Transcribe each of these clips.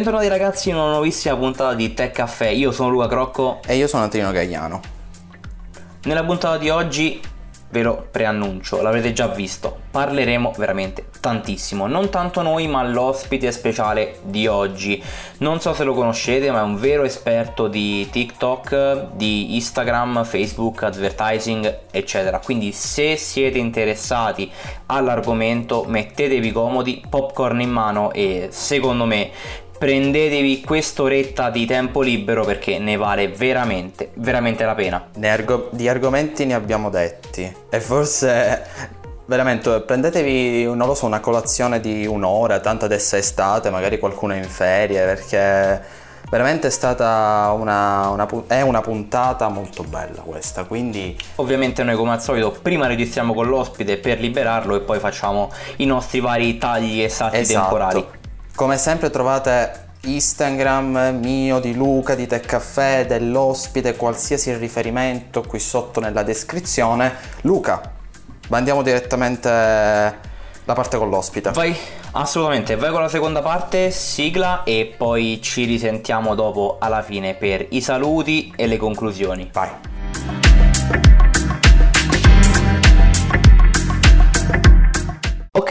bentornati ragazzi in una nuovissima puntata di Tech Caffè. Io sono Luca Crocco e io sono Trino Gagliano. Nella puntata di oggi ve lo preannuncio, l'avrete già visto, parleremo veramente tantissimo, non tanto noi ma l'ospite speciale di oggi. Non so se lo conoscete ma è un vero esperto di TikTok, di Instagram, Facebook, advertising eccetera. Quindi se siete interessati all'argomento mettetevi comodi, popcorn in mano e secondo me prendetevi quest'oretta di tempo libero perché ne vale veramente, veramente la pena. Argo- di argomenti ne abbiamo detti e forse veramente prendetevi, non lo so, una colazione di un'ora, tanto adesso è estate, magari qualcuno è in ferie perché veramente è stata una, una, è una puntata molto bella questa quindi ovviamente noi come al solito prima registriamo con l'ospite per liberarlo e poi facciamo i nostri vari tagli e salti esatto. temporali come sempre trovate Instagram mio, di Luca, di Tech Caffè, dell'ospite, qualsiasi riferimento qui sotto nella descrizione. Luca, andiamo direttamente la parte con l'ospite. Vai, assolutamente, vai con la seconda parte, sigla e poi ci risentiamo dopo alla fine per i saluti e le conclusioni. Vai.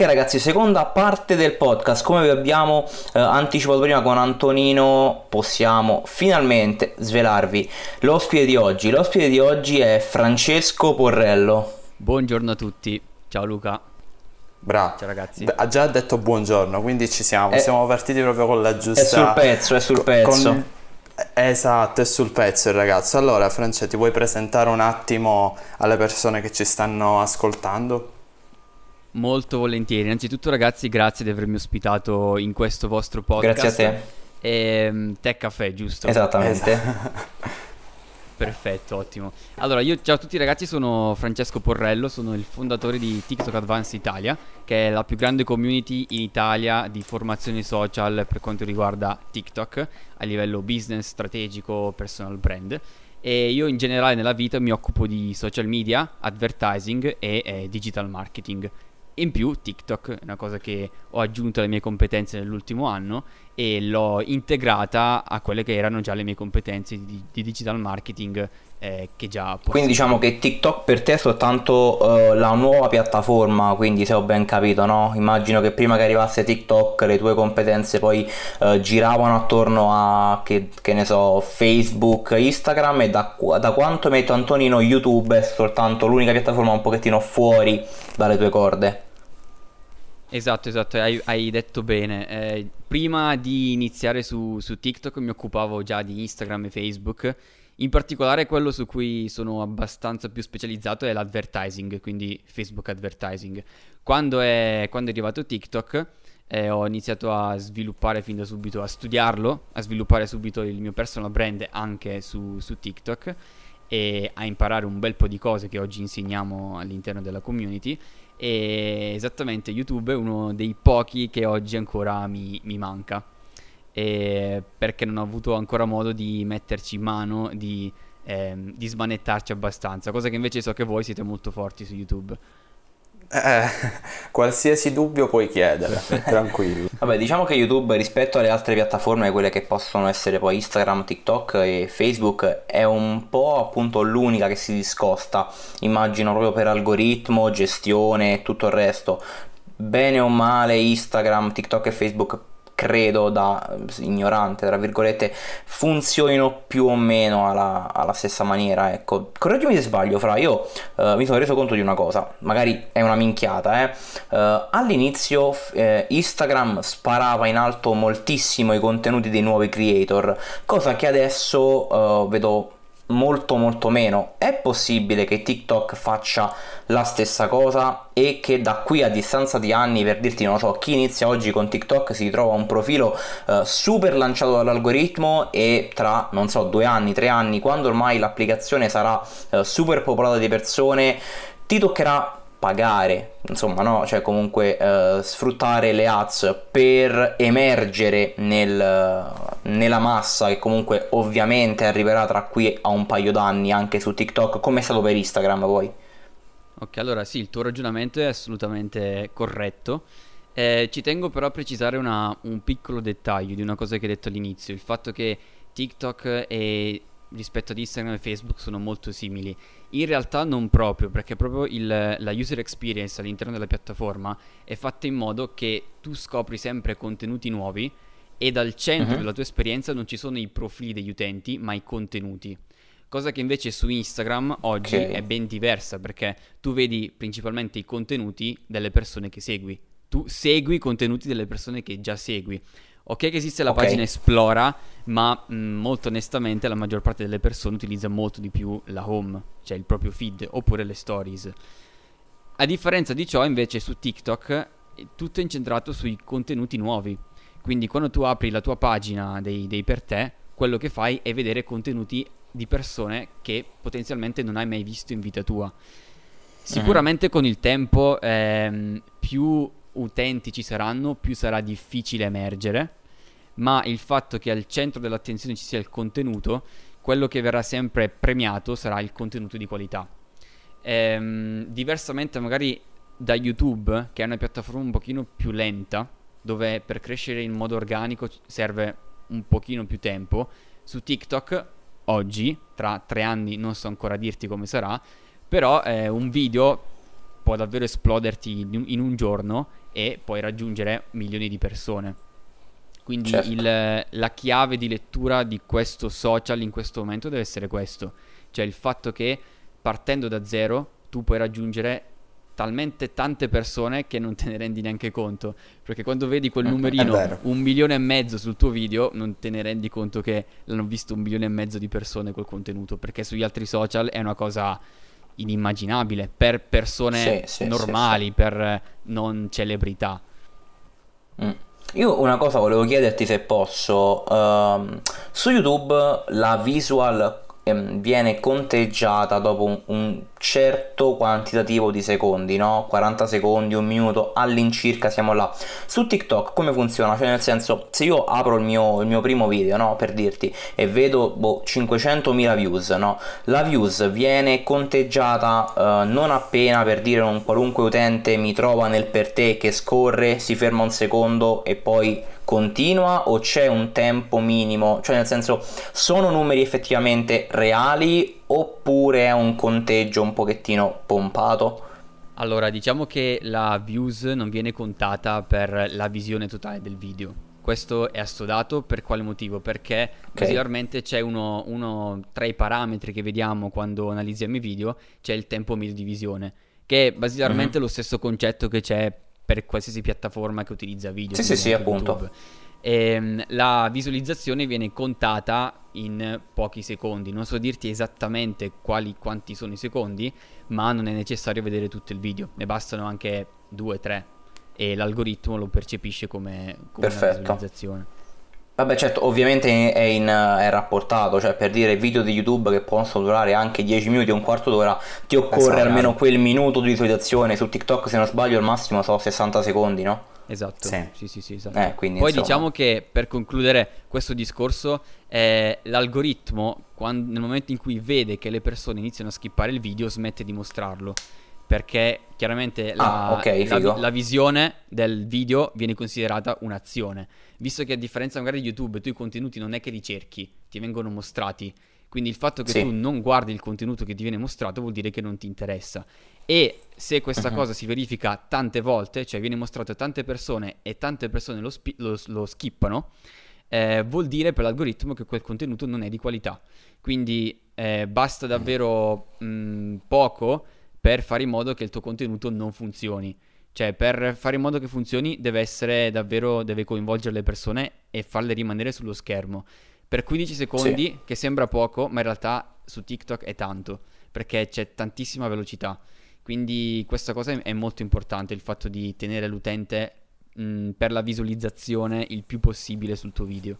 Ok ragazzi, seconda parte del podcast, come vi abbiamo eh, anticipato prima con Antonino, possiamo finalmente svelarvi l'ospite di oggi. L'ospite di oggi è Francesco Porrello. Buongiorno a tutti, ciao Luca. Bravo. Ciao ragazzi. Ha già detto buongiorno, quindi ci siamo, è, siamo partiti proprio con la giusta... È sul pezzo, è sul pezzo. Con... Esatto, è sul pezzo il ragazzo. Allora, Francesco, ti vuoi presentare un attimo alle persone che ci stanno ascoltando? Molto volentieri. Innanzitutto, ragazzi, grazie di avermi ospitato in questo vostro podcast. Grazie a te. E, ehm, Tech Caffè, giusto? Esattamente. Esatto. Perfetto, ottimo. Allora, io ciao a tutti ragazzi, sono Francesco Porrello, sono il fondatore di TikTok Advanced Italia, che è la più grande community in Italia di formazione social per quanto riguarda TikTok a livello business, strategico, personal brand. E io in generale nella vita mi occupo di social media, advertising e eh, digital marketing. In più TikTok è una cosa che ho aggiunto alle mie competenze nell'ultimo anno e l'ho integrata a quelle che erano già le mie competenze di, di digital marketing eh, che già posso Quindi diciamo che TikTok per te è soltanto uh, la nuova piattaforma, quindi se ho ben capito, no? Immagino che prima che arrivasse TikTok le tue competenze poi uh, giravano attorno a, che, che, ne so, Facebook, Instagram e da, da quanto metto Antonino YouTube è soltanto l'unica piattaforma un pochettino fuori dalle tue corde. Esatto, esatto, hai, hai detto bene. Eh, prima di iniziare su, su, TikTok mi occupavo già di Instagram e Facebook. In particolare quello su cui sono abbastanza più specializzato è l'advertising, quindi Facebook advertising. Quando è, quando è arrivato TikTok eh, ho iniziato a sviluppare fin da subito, a studiarlo, a sviluppare subito il mio personal brand anche su, su TikTok e a imparare un bel po' di cose che oggi insegniamo all'interno della community e esattamente YouTube è uno dei pochi che oggi ancora mi, mi manca. E perché non ho avuto ancora modo di metterci in mano, di, ehm, di smanettarci abbastanza. Cosa che invece so che voi siete molto forti su YouTube. Eh, qualsiasi dubbio puoi chiedere, tranquillo. Vabbè, diciamo che YouTube rispetto alle altre piattaforme, quelle che possono essere poi Instagram, TikTok e Facebook, è un po' appunto l'unica che si discosta, immagino proprio per algoritmo, gestione e tutto il resto. Bene o male, Instagram, TikTok e Facebook credo da ignorante, tra virgolette, funzionino più o meno alla, alla stessa maniera. Ecco, correggimi se sbaglio, fra io uh, mi sono reso conto di una cosa, magari è una minchiata, eh. Uh, all'inizio eh, Instagram sparava in alto moltissimo i contenuti dei nuovi creator, cosa che adesso uh, vedo molto molto meno. È possibile che TikTok faccia la stessa cosa e che da qui a distanza di anni, per dirti, non lo so, chi inizia oggi con TikTok si trova un profilo uh, super lanciato dall'algoritmo e tra, non so, due anni, tre anni, quando ormai l'applicazione sarà uh, super popolata di persone, ti toccherà pagare, insomma, no? Cioè comunque eh, sfruttare le ads per emergere nel, nella massa che comunque ovviamente arriverà tra qui a un paio d'anni anche su TikTok, come è stato per Instagram poi. Ok, allora sì, il tuo ragionamento è assolutamente corretto. Eh, ci tengo però a precisare una, un piccolo dettaglio di una cosa che hai detto all'inizio, il fatto che TikTok e rispetto ad Instagram e Facebook sono molto simili. In realtà non proprio, perché proprio il, la user experience all'interno della piattaforma è fatta in modo che tu scopri sempre contenuti nuovi e dal centro uh-huh. della tua esperienza non ci sono i profili degli utenti, ma i contenuti. Cosa che invece su Instagram oggi okay. è ben diversa, perché tu vedi principalmente i contenuti delle persone che segui. Tu segui i contenuti delle persone che già segui. Ok che esiste la okay. pagina Esplora, ma mh, molto onestamente la maggior parte delle persone utilizza molto di più la home, cioè il proprio feed, oppure le stories. A differenza di ciò, invece, su TikTok tutto è incentrato sui contenuti nuovi. Quindi quando tu apri la tua pagina dei, dei per te, quello che fai è vedere contenuti di persone che potenzialmente non hai mai visto in vita tua. Sicuramente uh-huh. con il tempo ehm, più utenti ci saranno, più sarà difficile emergere ma il fatto che al centro dell'attenzione ci sia il contenuto, quello che verrà sempre premiato sarà il contenuto di qualità. Ehm, diversamente magari da YouTube, che è una piattaforma un pochino più lenta, dove per crescere in modo organico serve un pochino più tempo, su TikTok oggi, tra tre anni non so ancora dirti come sarà, però eh, un video può davvero esploderti in un giorno e puoi raggiungere milioni di persone. Quindi certo. il, la chiave di lettura di questo social in questo momento deve essere questo, cioè il fatto che partendo da zero tu puoi raggiungere talmente tante persone che non te ne rendi neanche conto, perché quando vedi quel numerino un milione e mezzo sul tuo video non te ne rendi conto che l'hanno visto un milione e mezzo di persone quel contenuto, perché sugli altri social è una cosa inimmaginabile per persone sì, sì, normali, sì, per non celebrità. Mm. Io una cosa volevo chiederti se posso. Uh, su YouTube la visual ehm, viene conteggiata dopo un, un, certo quantitativo di secondi, no? 40 secondi, un minuto, all'incirca siamo là. Su TikTok come funziona? Cioè nel senso, se io apro il mio, il mio primo video, no? Per dirti, e vedo boh, 500.000 views, no? La views viene conteggiata uh, non appena per dire un qualunque utente mi trova nel per te che scorre, si ferma un secondo e poi continua o c'è un tempo minimo? Cioè nel senso sono numeri effettivamente reali oppure è un conteggio un pochettino pompato? Allora, diciamo che la views non viene contata per la visione totale del video. Questo è assodato per quale motivo? Perché okay. basilarmente c'è uno, uno, tra i parametri che vediamo quando analizziamo i video, c'è il tempo medio di visione, che è basilarmente mm-hmm. lo stesso concetto che c'è per qualsiasi piattaforma che utilizza video. Sì, sì, sì, appunto. E, ehm, la visualizzazione viene contata in pochi secondi. Non so dirti esattamente quali, quanti sono i secondi, ma non è necessario vedere tutto il video. Ne bastano anche due, tre. E l'algoritmo lo percepisce come, come una visualizzazione. Vabbè, certo, ovviamente è, in, è, rapportato, cioè per dire video di YouTube che possono durare anche 10 minuti, un quarto d'ora, ti occorre esatto. almeno quel minuto di visualizzazione. Su TikTok, se non sbaglio, al massimo sono 60 secondi, no? Esatto, sì, sì, sì, sì esatto. eh, quindi, Poi insomma... diciamo che per concludere questo discorso, eh, l'algoritmo, quando, nel momento in cui vede che le persone iniziano a skippare il video, smette di mostrarlo perché chiaramente la, ah, okay, la, la, visione del video viene considerata un'azione. Visto che a differenza magari di YouTube, tu i contenuti non è che li cerchi, ti vengono mostrati. Quindi il fatto che sì. tu non guardi il contenuto che ti viene mostrato vuol dire che non ti interessa. E se questa uh-huh. cosa si verifica tante volte, cioè viene mostrato a tante persone e tante persone lo, spi- lo, lo skippano, eh, vuol dire per l'algoritmo che quel contenuto non è di qualità. Quindi eh, basta davvero mh, poco per fare in modo che il tuo contenuto non funzioni. Cioè, per fare in modo che funzioni deve essere davvero, deve coinvolgere le persone e farle rimanere sullo schermo. Per 15 secondi, sì. che sembra poco, ma in realtà su TikTok è tanto, perché c'è tantissima velocità. Quindi questa cosa è molto importante, il fatto di tenere l'utente mh, per la visualizzazione il più possibile sul tuo video.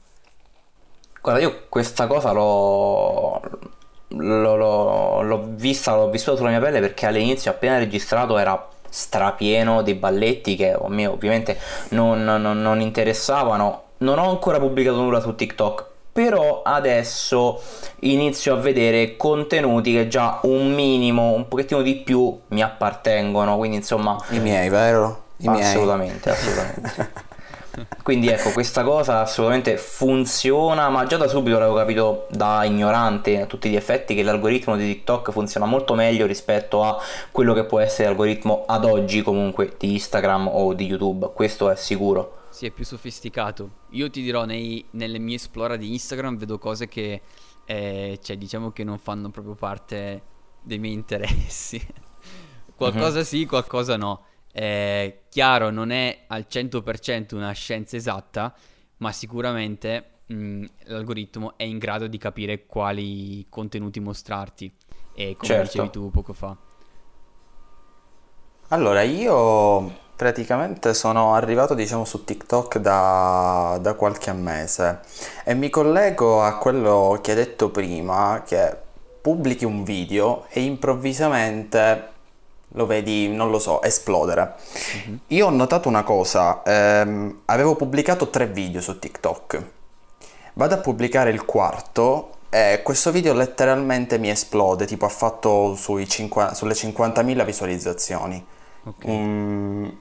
Guarda, io questa cosa l'ho, l'ho, l'ho, l'ho vista, l'ho vissuta sulla mia pelle perché all'inizio appena registrato era strapieno di balletti che a me ovviamente non, non, non interessavano. Non ho ancora pubblicato nulla su TikTok, però adesso inizio a vedere contenuti che già un minimo, un pochettino di più mi appartengono, quindi insomma... I miei, vero? I miei. Assolutamente, assolutamente. Quindi ecco, questa cosa assolutamente funziona, ma già da subito l'avevo capito da ignorante a tutti gli effetti che l'algoritmo di TikTok funziona molto meglio rispetto a quello che può essere l'algoritmo ad oggi comunque di Instagram o di YouTube, questo è sicuro. Sì, è più sofisticato. Io ti dirò, nei, nelle mie esplora di Instagram vedo cose che, eh, cioè, diciamo che non fanno proprio parte dei miei interessi. qualcosa mm-hmm. sì, qualcosa no. Eh, chiaro, non è al 100% una scienza esatta, ma sicuramente mh, l'algoritmo è in grado di capire quali contenuti mostrarti. E come certo. dicevi tu poco fa. Allora, io praticamente sono arrivato, diciamo, su TikTok da, da qualche mese e mi collego a quello che hai detto prima, che pubblichi un video e improvvisamente lo vedi, non lo so, esplodere. Mm-hmm. Io ho notato una cosa, ehm, avevo pubblicato tre video su TikTok, vado a pubblicare il quarto e questo video letteralmente mi esplode, tipo ha fatto 50, sulle 50.000 visualizzazioni. Okay. Um,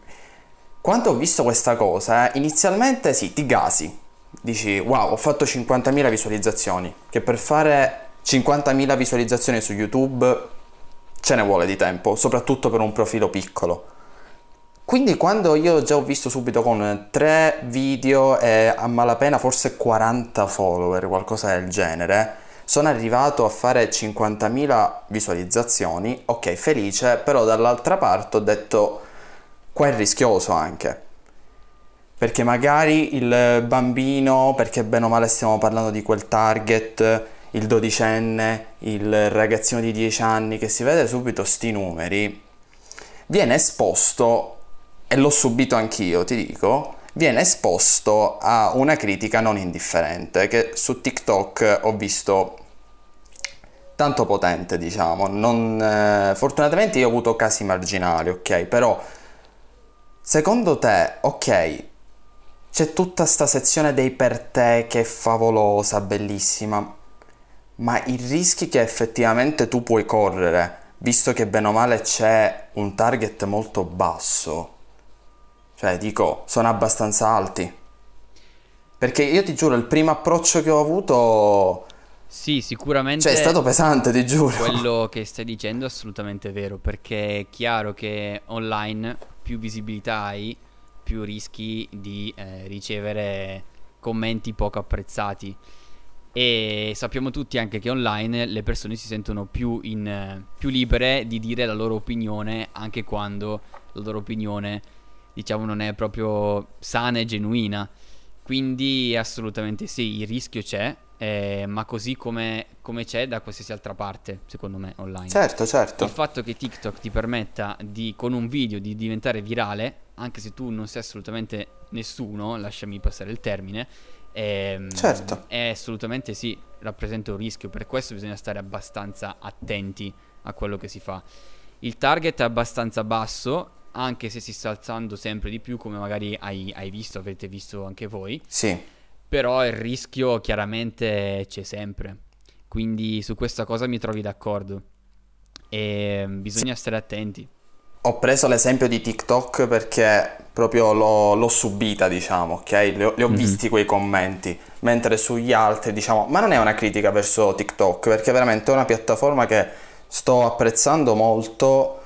quando ho visto questa cosa, eh, inizialmente sì, ti gasi, dici wow, ho fatto 50.000 visualizzazioni, che per fare 50.000 visualizzazioni su YouTube ce ne vuole di tempo, soprattutto per un profilo piccolo. Quindi quando io già ho visto subito con tre video e a malapena forse 40 follower, qualcosa del genere, sono arrivato a fare 50.000 visualizzazioni, ok felice, però dall'altra parte ho detto qua è rischioso anche. Perché magari il bambino, perché bene o male stiamo parlando di quel target, il dodicenne, il ragazzino di 10 anni che si vede subito sti numeri, viene esposto, e l'ho subito anch'io, ti dico, viene esposto a una critica non indifferente che su TikTok ho visto tanto potente, diciamo. Non, eh, fortunatamente io ho avuto casi marginali, ok? Però secondo te, ok, c'è tutta sta sezione dei per te che è favolosa, bellissima, ma i rischi che effettivamente tu puoi correre, visto che bene o male c'è un target molto basso, cioè dico, sono abbastanza alti. Perché io ti giuro, il primo approccio che ho avuto... Sì, sicuramente. Cioè, è stato pesante, ti giuro. Quello che stai dicendo è assolutamente vero, perché è chiaro che online più visibilità hai, più rischi di eh, ricevere commenti poco apprezzati. E sappiamo tutti anche che online le persone si sentono più, in, più libere di dire la loro opinione anche quando la loro opinione diciamo non è proprio sana e genuina. Quindi assolutamente sì, il rischio c'è, eh, ma così come, come, c'è da qualsiasi altra parte, secondo me, online. Certo, certo. Il fatto che TikTok ti permetta di, con un video, di diventare virale, anche se tu non sei assolutamente nessuno, lasciami passare il termine, Ehm, certo. È assolutamente sì, rappresenta un rischio, per questo bisogna stare abbastanza attenti a quello che si fa. Il target è abbastanza basso, anche se si sta alzando sempre di più, come magari hai, hai visto, avete visto anche voi. Sì. Però il rischio chiaramente c'è sempre. Quindi su questa cosa mi trovi d'accordo. E bisogna sì. stare attenti. Ho preso l'esempio di TikTok perché proprio l'ho, l'ho subita, diciamo, ok? Li ho, li ho mm-hmm. visti quei commenti, mentre sugli altri, diciamo, ma non è una critica verso TikTok, perché veramente è una piattaforma che sto apprezzando molto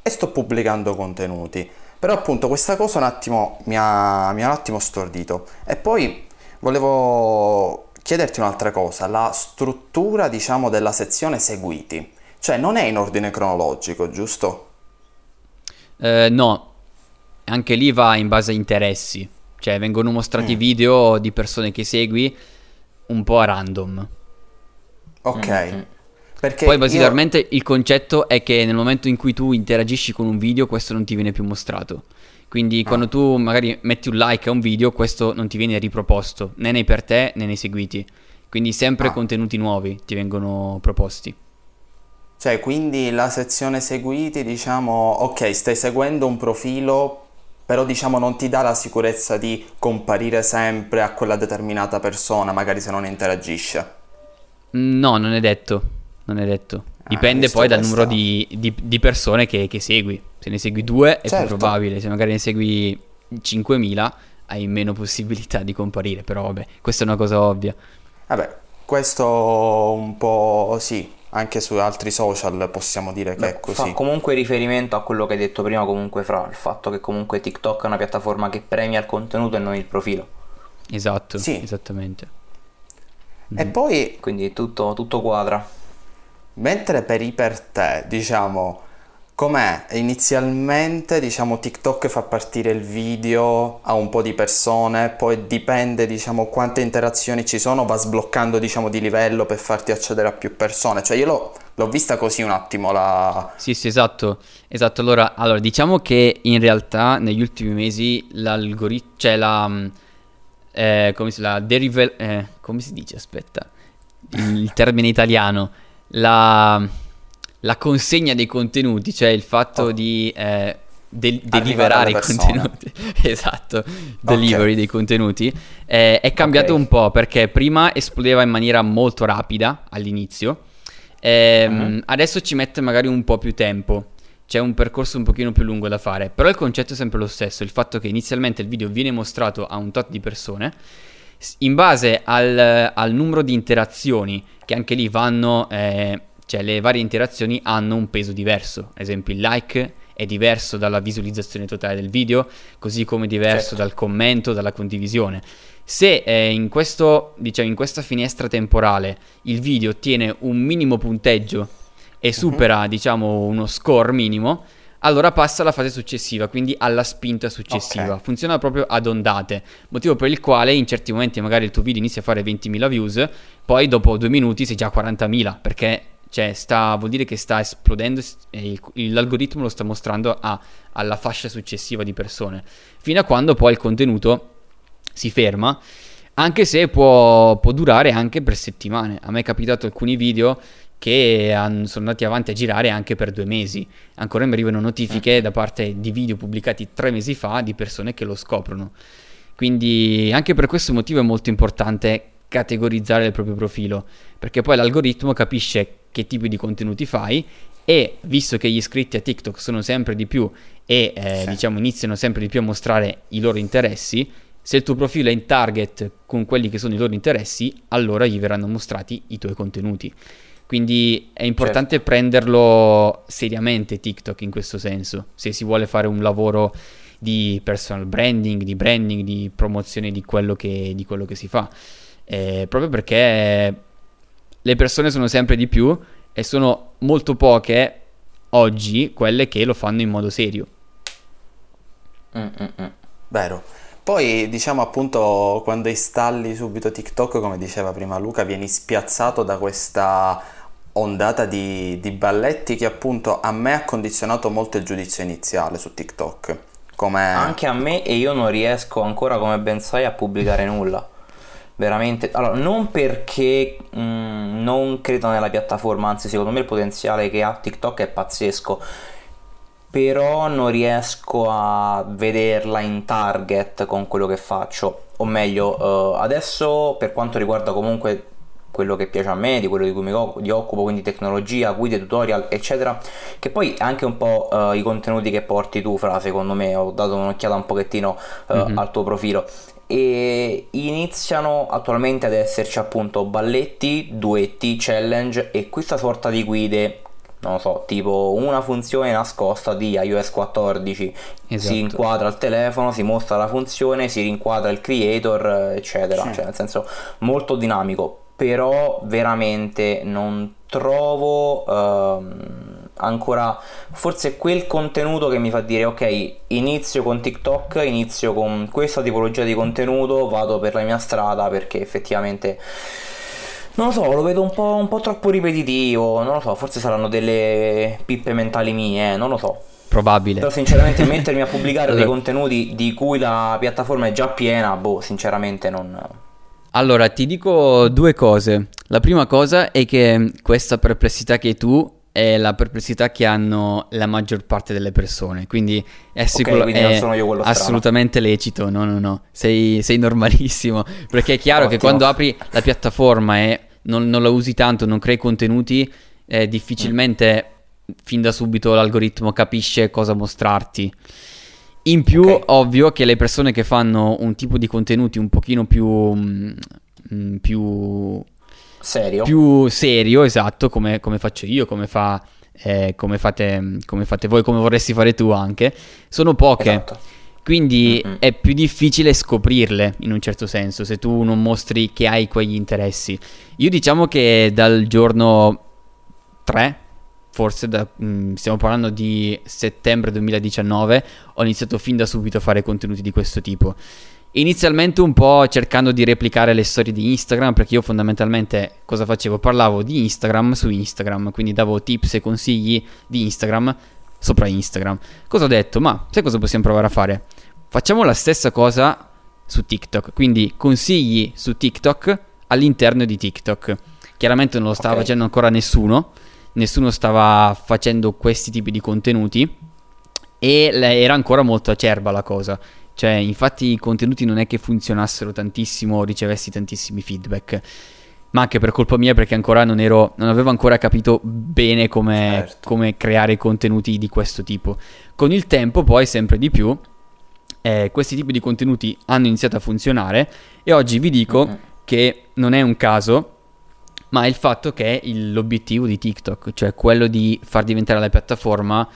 e sto pubblicando contenuti. Però appunto questa cosa un attimo mi ha, mi ha un attimo stordito. E poi volevo chiederti un'altra cosa, la struttura, diciamo, della sezione seguiti. Cioè non è in ordine cronologico, giusto? Eh, no, anche lì va in base a interessi. Cioè, vengono mostrati mm. video di persone che segui un po' a random. Ok. Mm-hmm. Perché Poi basicamente io... il concetto è che nel momento in cui tu interagisci con un video, questo non ti viene più mostrato. Quindi ah. quando tu magari metti un like a un video, questo non ti viene riproposto, né nei per te né nei seguiti. Quindi sempre ah. contenuti nuovi ti vengono proposti. Cioè, quindi la sezione seguiti, diciamo, ok, stai seguendo un profilo, però diciamo non ti dà la sicurezza di comparire sempre a quella determinata persona, magari se non interagisce. No, non è detto. Non è detto. Dipende poi dal numero di, di, di persone che, che, segui. Se ne segui due è certo. più probabile, se magari ne segui 5.000 hai meno possibilità di comparire, però vabbè, questa è una cosa ovvia. Vabbè, questo un po' sì, anche su altri social possiamo dire che Beh, è così. Fa comunque riferimento a quello che hai detto prima, comunque fra il fatto che comunque TikTok è una piattaforma che premia il contenuto e non il profilo. Esatto, sì. esattamente. E mm. poi... Quindi tutto, tutto quadra. Mentre per i per te, diciamo, Com'è? Inizialmente, diciamo, TikTok fa partire il video a un po' di persone, poi dipende, diciamo, quante interazioni ci sono, va sbloccando, diciamo, di livello per farti accedere a più persone. Cioè, io l'ho, l'ho vista così un attimo la... Sì, sì, esatto. Esatto, allora, allora, diciamo che in realtà negli ultimi mesi l'algoritmo, cioè la... Mm, eh, come si, la derive, eh, come si dice? Aspetta, il termine italiano. La la consegna dei contenuti, cioè il fatto oh. di eh, de- deliverare i contenuti, esatto, delivery okay. dei contenuti, eh, è cambiato okay. un po' perché prima esplodeva in maniera molto rapida all'inizio, ehm, uh-huh. adesso ci mette magari un po' più tempo. C'è un percorso un pochino più lungo da fare, però il concetto è sempre lo stesso, il fatto che inizialmente il video viene mostrato a un tot di persone, in base al, al numero di interazioni, che anche lì vanno eh, cioè le varie interazioni hanno un peso diverso, ad esempio il like è diverso dalla visualizzazione totale del video, così come diverso certo. dal commento, dalla condivisione. Se eh, in, questo, diciamo, in questa finestra temporale il video ottiene un minimo punteggio e mhm. supera, uh-huh. diciamo, uno score minimo, allora passa alla fase successiva, quindi alla spinta successiva. Okay. Funziona proprio ad ondate, motivo per il quale in certi momenti magari il tuo video inizia a fare 20.000 views, poi dopo due minuti sei già a 40.000, perché cioè, sta, vuol dire che sta esplodendo e il, l'algoritmo lo sta mostrando a, alla fascia successiva di persone. Fino a quando poi il contenuto si ferma, anche se può, può durare anche per settimane. A me è capitato alcuni video che han, sono andati avanti a girare anche per due mesi. Ancora mi arrivano notifiche da parte di video pubblicati tre mesi fa di persone che lo scoprono. Quindi anche per questo motivo è molto importante categorizzare il proprio profilo, perché poi l'algoritmo capisce che tipi di contenuti fai e visto che gli iscritti a TikTok sono sempre di più e eh, sì. diciamo iniziano sempre di più a mostrare i loro interessi, se il tuo profilo è in target con quelli che sono i loro interessi, allora gli verranno mostrati i tuoi contenuti. Quindi è importante certo. prenderlo seriamente TikTok in questo senso, se si vuole fare un lavoro di personal branding, di branding, di promozione di quello che, di quello che si fa. Eh, proprio perché le persone sono sempre di più e sono molto poche oggi quelle che lo fanno in modo serio. Mm-mm. Vero. Poi diciamo appunto quando installi subito TikTok, come diceva prima Luca, vieni spiazzato da questa ondata di, di balletti che appunto a me ha condizionato molto il giudizio iniziale su TikTok. Come... Anche a me e io non riesco ancora, come ben sai, a pubblicare nulla veramente allora non perché mh, mm, non credo nella piattaforma anzi secondo me il potenziale che ha TikTok è pazzesco però non riesco a vederla in target con quello che faccio o meglio uh, adesso per quanto riguarda comunque quello che piace a me, di quello di cui mi occupo, quindi tecnologia, guide, tutorial, eccetera, che poi anche un po' uh, i contenuti che porti tu, fra secondo me, ho dato un'occhiata un pochettino uh, mm-hmm. al tuo profilo e iniziano attualmente ad esserci appunto balletti, duetti, challenge e questa sorta di guide non lo so, tipo una funzione nascosta di iOS 14 esatto. si inquadra il telefono, si mostra la funzione, si rinquadra il creator, eccetera, sì. cioè nel senso molto dinamico, però veramente non trovo ehm, ancora forse quel contenuto che mi fa dire ok inizio con TikTok inizio con questa tipologia di contenuto vado per la mia strada perché effettivamente non lo so, lo vedo un po', un po', troppo ripetitivo. Non lo so, forse saranno delle pippe mentali mie, non lo so. Probabile. Però, sinceramente, mettermi a pubblicare allora. dei contenuti di cui la piattaforma è già piena, boh, sinceramente non. Allora, ti dico due cose. La prima cosa è che questa perplessità che tu è la perplessità che hanno la maggior parte delle persone. Quindi è, sicuro, okay, quindi è assolutamente lecito. No, no, no. Sei, sei normalissimo. Perché è chiaro che quando apri la piattaforma e non, non, la usi tanto, non crei contenuti, eh, difficilmente fin da subito l'algoritmo capisce cosa mostrarti. In più, okay. ovvio che le persone che fanno un tipo di contenuti un pochino più... Mh, mm, più serio. Più serio, esatto, come, come faccio io, come, fa, eh, come, fate, come, fate, voi, come vorresti fare tu anche, sono poche. Esatto. Quindi mm-hmm. è più difficile scoprirle in un certo senso se tu non mostri che hai quegli interessi. Io diciamo che dal giorno 3, forse da, mh, mm, stiamo parlando di settembre 2019, ho iniziato fin da subito a fare contenuti di questo tipo. Inizialmente un po' cercando di replicare le storie di Instagram, perché io fondamentalmente cosa facevo? Parlavo di Instagram su Instagram, quindi davo tips e consigli di Instagram sopra Instagram. Cosa ho detto? Ma sai cosa possiamo provare a fare? Facciamo la stessa cosa su TikTok, quindi consigli su TikTok all'interno di TikTok. Chiaramente non lo stava okay. facendo ancora nessuno, nessuno stava facendo questi tipi di contenuti e era ancora molto acerba la cosa. Cioè, infatti i contenuti non è che funzionassero tantissimo o ricevessi tantissimi feedback. Ma anche per colpa mia perché ancora non ero. non avevo ancora capito bene come, certo. come creare contenuti di questo tipo. Con il tempo, poi, sempre di più, eh, questi tipi di contenuti hanno iniziato a funzionare. E oggi vi dico mm-hmm. che non è un caso ma è il fatto che il, l'obiettivo di TikTok, cioè quello di far diventare la piattaforma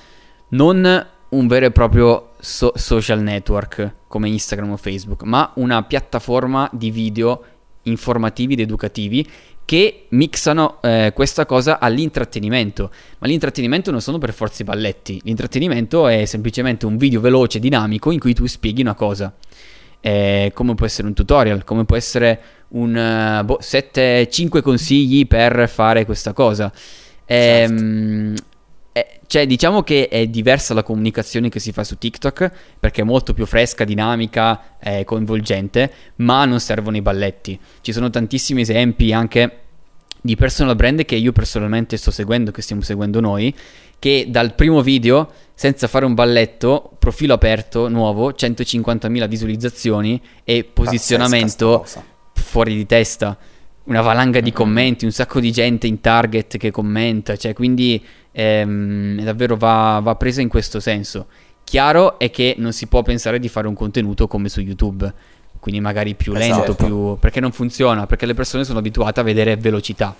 non un vero e proprio so- social network come Instagram o Facebook, ma una piattaforma di video informativi ed educativi che mixano eh, questa cosa all'intrattenimento. Ma l'intrattenimento non sono per forza i balletti, l'intrattenimento è semplicemente un video veloce, dinamico, in cui tu spieghi una cosa. Eh, come può essere un tutorial, come può essere un uh, boh, 7, 5 consigli per fare questa cosa. Ehm, certo. Cioè, diciamo che è diversa la comunicazione che si fa su TikTok perché è molto più fresca, dinamica, eh, coinvolgente, ma non servono i balletti. Ci sono tantissimi esempi anche di personal brand che io personalmente sto seguendo, che stiamo seguendo noi, che dal primo video, senza fare un balletto, profilo aperto, nuovo, 150.000 visualizzazioni e posizionamento fuori di testa. Una valanga di commenti, un sacco di gente in target che commenta, cioè quindi ehm, davvero va, va presa in questo senso. Chiaro è che non si può pensare di fare un contenuto come su YouTube, quindi magari più lento, esatto. più... perché non funziona, perché le persone sono abituate a vedere velocità.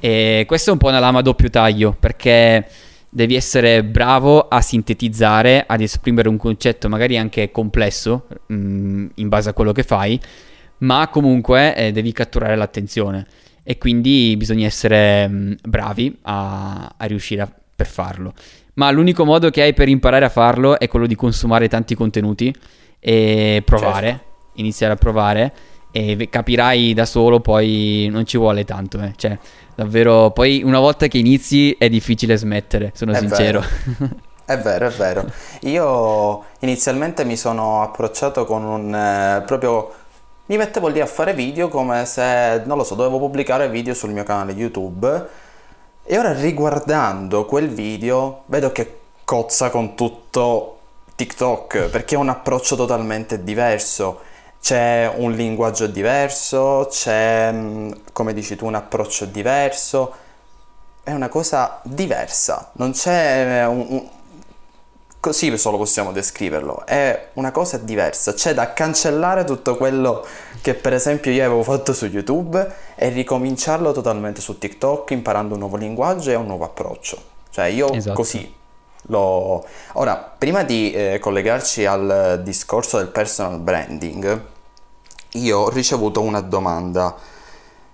E questo è un po' una lama a doppio taglio, perché devi essere bravo a sintetizzare, ad esprimere un concetto magari anche complesso mh, mm, in base a quello che fai, ma comunque eh, devi catturare l'attenzione e quindi bisogna essere mh, mm, bravi a, a riuscire a, per farlo. Ma l'unico modo che hai per imparare a farlo è quello di consumare tanti contenuti e provare, certo. iniziare a provare e capirai da solo, poi non ci vuole tanto, eh. cioè davvero, poi una volta che inizi è difficile smettere, sono è sincero. Vero. È vero, è vero. Io inizialmente mi sono approcciato con un eh, proprio mi mettevo lì a fare video come se, non lo so, dovevo pubblicare video sul mio canale YouTube e ora riguardando quel video vedo che cozza con tutto TikTok perché è un approccio totalmente diverso. C'è un linguaggio diverso, c'è, mm, come dici tu, un approccio diverso. È una cosa diversa, non c'è un, un così solo possiamo descriverlo, è una cosa diversa, c'è da cancellare tutto quello che per esempio io avevo fatto su YouTube e ricominciarlo totalmente su TikTok imparando un nuovo linguaggio e un nuovo approccio. Cioè io esatto. così lo... Ora, prima di eh, collegarci al discorso del personal branding, io ho ricevuto una domanda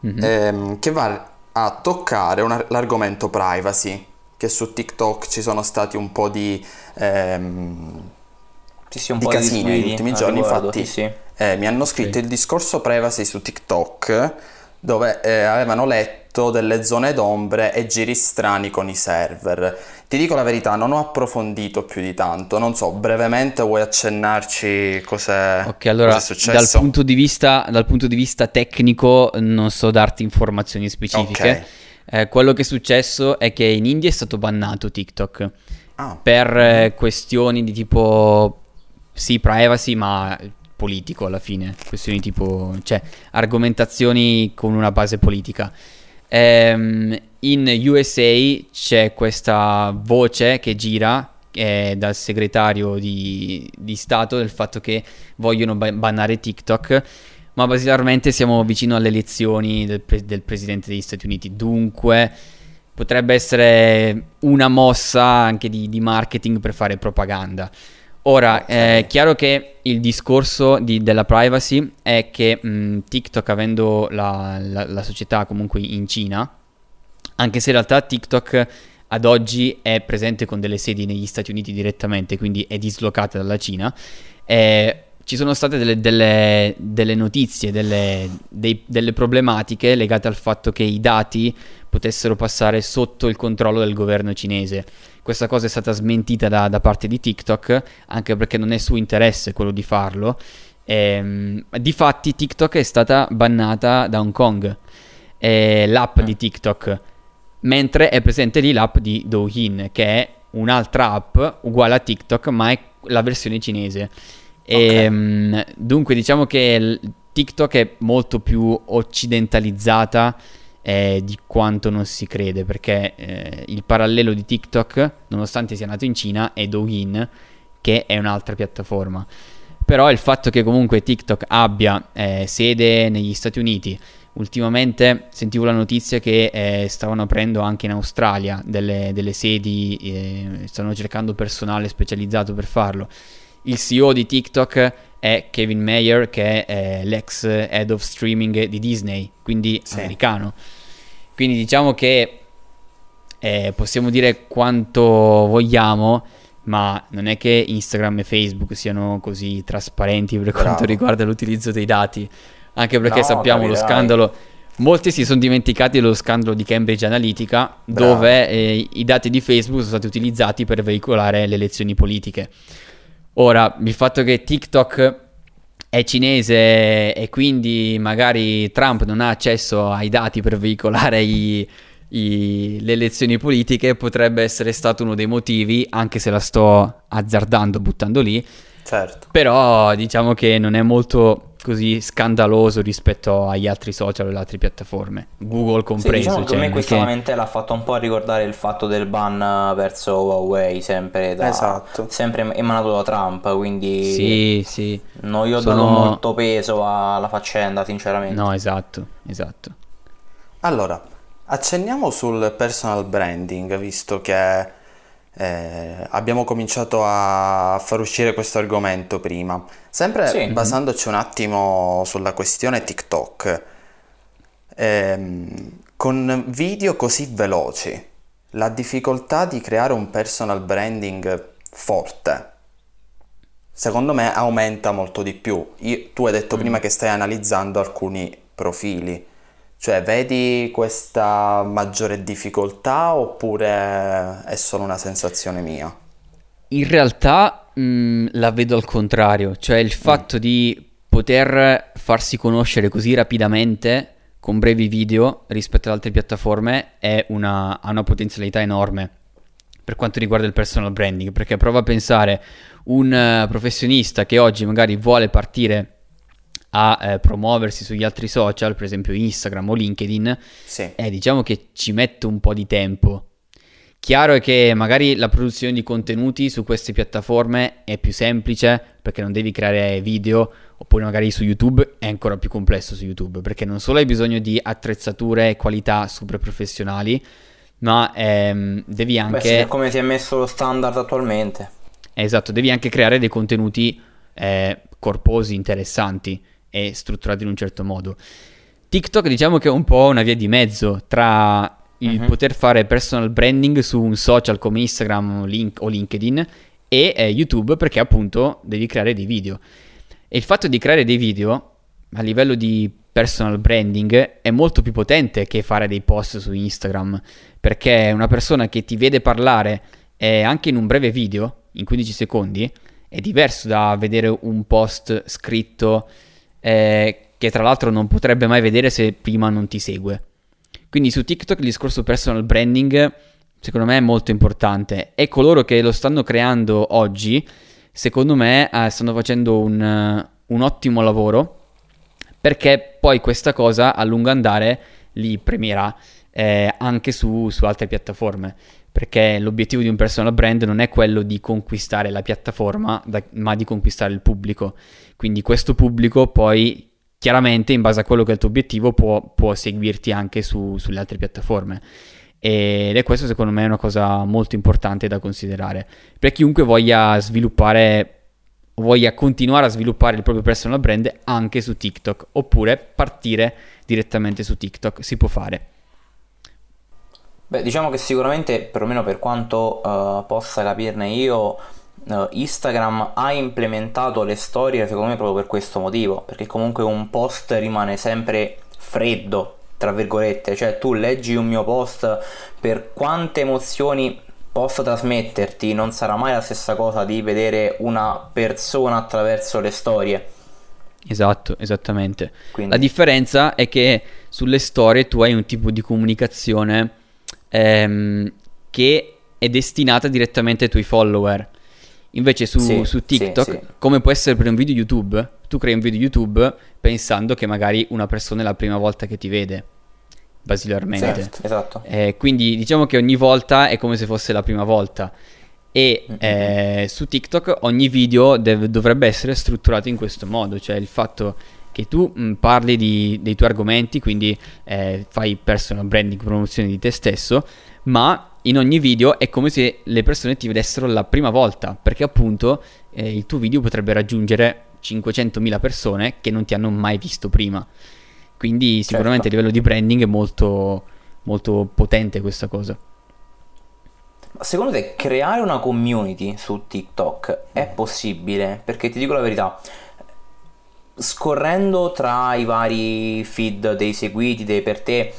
mm-hmm. ehm, che va a toccare una, l'argomento privacy che su TikTok ci sono stati un po' di, ehm, sì, sì, un di po casini negli ultimi giorni. Infatti, sì, eh, mi hanno scritto il discorso privacy su TikTok dove eh, avevano letto delle zone d'ombre e giri strani con i server. Ti dico la verità, non ho approfondito più di tanto. Non so, brevemente vuoi accennarci cos'è, Ok, allora, cos'è successo? Dal punto, vista, dal punto di vista tecnico non so darti informazioni specifiche. Okay eh, quello che è successo è che in India è stato bannato TikTok ah. per eh, questioni di tipo, sì, privacy, ma politico alla fine, questioni tipo, cioè, argomentazioni con una base politica. ehm, in USA c'è questa voce che gira eh, dal segretario di, di, Stato del fatto che vogliono ba- bannare TikTok, ma basilarmente siamo vicino alle elezioni del, pre- del Presidente degli Stati Uniti, dunque potrebbe essere una mossa anche di, di marketing per fare propaganda. Ora, è chiaro che il discorso di, della privacy è che mh, TikTok, avendo la, la, la, società comunque in Cina, anche se in realtà TikTok ad oggi è presente con delle sedi negli Stati Uniti direttamente, quindi è dislocata dalla Cina, eh, ci sono state delle, delle, delle notizie, delle, dei, delle problematiche legate al fatto che i dati potessero passare sotto il controllo del governo cinese. Questa cosa è stata smentita da, da parte di TikTok, anche perché non è suo interesse quello di farlo. Ehm, difatti TikTok è stata bannata da Hong Kong, eh, l'app di TikTok, mentre è presente lì l'app di Douyin, che è un'altra app uguale a TikTok, ma è la versione cinese. Okay. E, ehm, dunque diciamo che TikTok è molto più occidentalizzata eh, di quanto non si crede, perché eh, il parallelo di TikTok, nonostante sia nato in Cina, è Douyin, che è un'altra piattaforma. Però il fatto che comunque TikTok abbia eh, sede negli Stati Uniti, ultimamente sentivo la notizia che eh, stavano aprendo anche in Australia delle, delle sedi, eh, stanno cercando personale specializzato per farlo. Il CEO di TikTok è Kevin Mayer, che è eh, l'ex head of streaming di Disney, quindi sì. americano. Quindi diciamo che eh, possiamo dire quanto vogliamo, ma non è che Instagram e Facebook siano così trasparenti per Bravo. quanto riguarda l'utilizzo dei dati, anche perché no, sappiamo lo scandalo. Molti si sono dimenticati dello scandalo di Cambridge Analytica, Bravo. dove eh, i dati di Facebook sono stati utilizzati per veicolare le elezioni politiche. Ora, il fatto che TikTok è cinese e quindi magari Trump non ha accesso ai dati per veicolare i, i, le elezioni politiche potrebbe essere stato uno dei motivi, anche se la sto azzardando, buttando lì. Certo. Però diciamo che non è molto così scandaloso rispetto agli altri social e alle altre piattaforme, Google compreso. Sì, diciamo cioè, a me questa che... lamentela ha fatto un po' ricordare il fatto del ban verso Huawei, sempre, da, esatto. sempre emanato da Trump, quindi sì, sì. non gli ho Sono... dato molto peso alla faccenda, sinceramente. No, esatto, esatto. Allora, accenniamo sul personal branding, visto che eh, abbiamo cominciato a far uscire questo argomento prima. Sempre sì. basandoci un attimo sulla questione TikTok, ehm, con video così veloci, la difficoltà di creare un personal branding forte, secondo me aumenta molto di più. Io, tu hai detto mm. prima che stai analizzando alcuni profili. Cioè, vedi questa maggiore difficoltà oppure è solo una sensazione mia? In realtà mh, mm, la vedo al contrario, cioè il mm. fatto mm. di poter farsi conoscere così rapidamente con brevi video rispetto ad altre piattaforme una, ha una potenzialità enorme per quanto riguarda il personal branding, perché prova a pensare un uh, professionista che oggi magari vuole partire a eh, promuoversi sugli altri social, per esempio Instagram o LinkedIn, sì. eh, diciamo che ci mette un po' di tempo. Chiaro è che magari la produzione di contenuti su queste piattaforme è più semplice perché non devi creare video, oppure magari su YouTube è ancora più complesso su YouTube perché non solo hai bisogno di attrezzature e qualità super professionali, ma ehm, devi anche... Beh, come ti è messo lo standard attualmente. Esatto, devi anche creare dei contenuti eh, corposi, interessanti è strutturato in un certo modo. TikTok diciamo che è un po' una via di mezzo tra il uh-huh. poter fare personal branding su un social come Instagram link, o LinkedIn e eh, YouTube perché appunto devi creare dei video. E il fatto di creare dei video a livello di personal branding è molto più potente che fare dei post su Instagram perché una persona che ti vede parlare eh, anche in un breve video, in 15 secondi, è diverso da vedere un post scritto eh, che tra l'altro non potrebbe mai vedere se prima non ti segue. Quindi su TikTok il discorso personal branding secondo me è molto importante e coloro che lo stanno creando oggi secondo me eh, stanno facendo un, uh, un ottimo lavoro perché poi questa cosa a lungo andare li premierà. eh, anche su, su altre piattaforme perché l'obiettivo di un personal brand non è quello di conquistare la piattaforma, da, ma di conquistare il pubblico. Quindi questo pubblico poi chiaramente in base a quello che è il tuo obiettivo può, può seguirti anche su, sulle altre piattaforme. Ed è questo secondo me una cosa molto importante da considerare. Per chiunque voglia sviluppare voglia continuare a sviluppare il proprio personal brand anche su TikTok oppure partire direttamente su TikTok, si può fare. Beh, diciamo che sicuramente, perlomeno per quanto uh, possa capirne io, Instagram ha implementato le storie secondo me proprio per questo motivo, perché comunque un post rimane sempre freddo, tra virgolette, cioè tu leggi un mio post per quante emozioni posso trasmetterti, non sarà mai la stessa cosa di vedere una persona attraverso le storie. Esatto, esattamente. Quindi... La differenza è che sulle storie tu hai un tipo di comunicazione ehm, che è destinata direttamente ai tuoi follower. Invece su, sì, su TikTok, sì, sì. come può essere per un video YouTube, tu crei un video YouTube pensando che magari una persona è la prima volta che ti vede, basilarmente. Certo, esatto. Eh, quindi diciamo che ogni volta è come se fosse la prima volta. E mm-hmm. eh, su TikTok ogni video dev- dovrebbe essere strutturato in questo modo, cioè il fatto che tu mh, mm, parli di, dei tuoi argomenti, quindi eh, fai personal branding, promozione di te stesso, ma in ogni video è come se le persone ti vedessero la prima volta, perché appunto eh, il tuo video potrebbe raggiungere 500.000 persone che non ti hanno mai visto prima. Quindi sicuramente certo. a livello di branding è molto, molto potente questa cosa. Ma secondo te creare una community su TikTok è possibile? Perché ti dico la verità, scorrendo tra i vari feed dei seguiti, dei per te,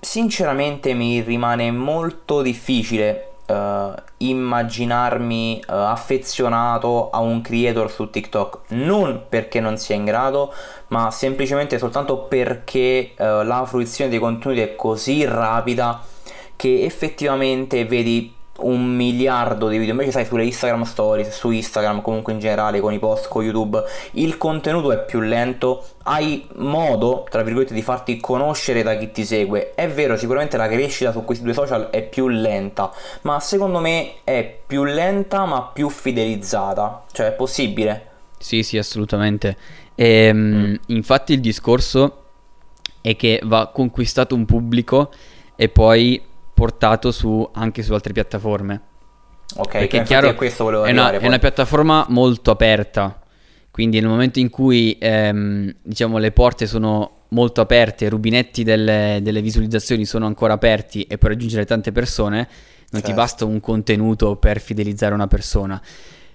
sinceramente mi rimane molto difficile uh, immaginarmi uh, affezionato a un creator su TikTok, non perché non sia in grado, ma semplicemente soltanto perché uh, la fruizione dei contenuti è così rapida che effettivamente vedi un miliardo di video. Invece sai sulle Instagram stories su Instagram comunque in generale con i post con YouTube il contenuto è più lento. Hai modo tra virgolette di farti conoscere da chi ti segue. È vero sicuramente la crescita su questi due social è più lenta ma secondo me è più lenta ma più fidelizzata. Cioè è possibile? Sì sì assolutamente. Ehm, mm. infatti il discorso è che va conquistato un pubblico e poi portato su, anche su altre piattaforme. Ok, perché è chiaro, questo volevo è una, è una piattaforma molto aperta, quindi nel momento in cui ehm, diciamo le porte sono molto aperte, i rubinetti delle, delle, visualizzazioni sono ancora aperti e puoi raggiungere tante persone, non certo. ti basta un contenuto per fidelizzare una persona.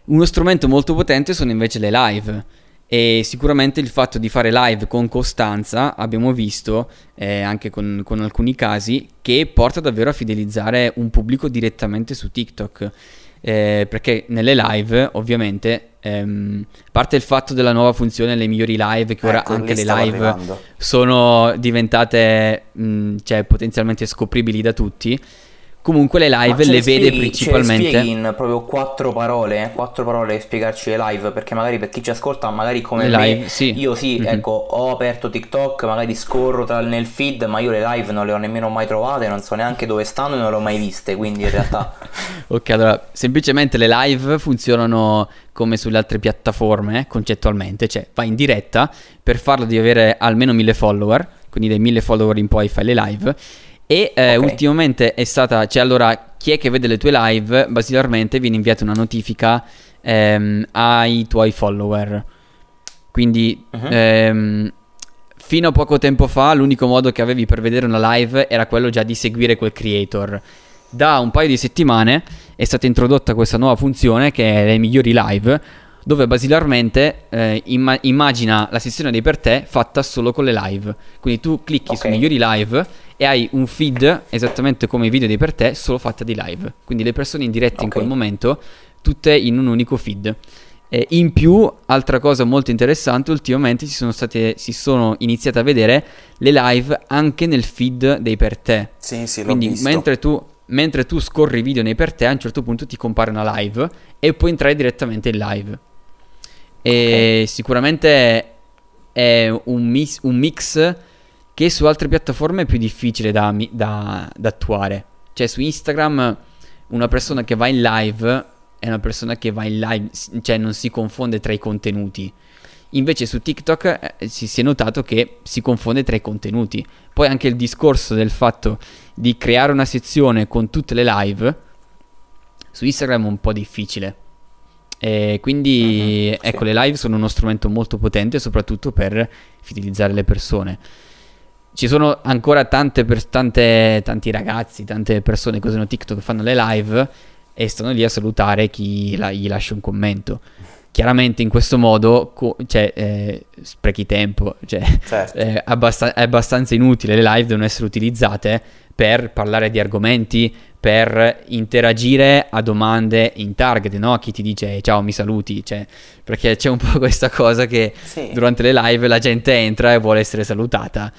Uno strumento molto potente sono invece le live e sicuramente il fatto di fare live con costanza abbiamo visto eh, anche con, con, alcuni casi che porta davvero a fidelizzare un pubblico direttamente su TikTok eh, perché nelle live ovviamente ehm, a parte il fatto della nuova funzione le migliori live che ora ecco, anche le live arrivando. sono diventate mh, cioè, potenzialmente scopribili da tutti Comunque le live le vede spieghi, principalmente. Ce in proprio quattro parole, eh? quattro parole spiegarci le live, perché magari per chi ci ascolta, magari come le me, live, sì. io sì, mm-hmm. ecco, ho aperto TikTok, magari scorro tra, nel feed, ma io le live non le ho nemmeno mai trovate, non so neanche dove stanno e non le ho mai viste, quindi in realtà... ok, allora, semplicemente le live funzionano come sulle altre piattaforme, concettualmente, cioè vai in diretta, per farlo devi avere almeno mille follower, quindi dai mille follower in poi fai le live e eh, okay. ultimamente è stata, cioè allora chi è che vede le tue live, basilarmente viene inviata una notifica ehm, ai tuoi follower. Quindi uh-huh. ehm, fino a poco tempo fa l'unico modo che avevi per vedere una live era quello già di seguire quel creator. Da un paio di settimane è stata introdotta questa nuova funzione che è le migliori live, dove basilarmente eh, imma- immagina la sessione dei per te fatta solo con le live. Quindi tu clicchi okay. su migliori live e hai un feed esattamente come i video dei per te, solo fatta di live. Quindi le persone in diretta okay. in quel momento, tutte in un unico feed. Eh, in più, altra cosa molto interessante, ultimamente si sono, state, si sono iniziate a vedere le live anche nel feed dei per te. Sì, sì, Quindi mentre tu, mentre tu scorri i video nei per te, a un certo punto ti compare una live e puoi entrare direttamente in live. E okay. sicuramente è un, mis- un mix che su altre piattaforme è più difficile da, da, da attuare. Cioè su Instagram una persona che va in live è una persona che va in live, cioè non si confonde tra i contenuti. Invece su TikTok eh, si, si, è notato che si confonde tra i contenuti. Poi anche il discorso del fatto di creare una sezione con tutte le live su Instagram è un po' difficile. E quindi uh-huh, ecco, sì. le live sono uno strumento molto potente soprattutto per fidelizzare le persone. Ci sono ancora tante, per, tante, tanti ragazzi, tante persone che usano TikTok che fanno le live e stanno lì a salutare chi la, gli lascia un commento. Chiaramente in questo modo co- cioè, eh, sprechi tempo, cioè, certo. eh, abbast- è abbastanza inutile, le live devono essere utilizzate per parlare di argomenti, per interagire a domande in target, no? A chi ti dice ciao, mi saluti, cioè, perché c'è un po' questa cosa che sì. durante le live la gente entra e vuole essere salutata.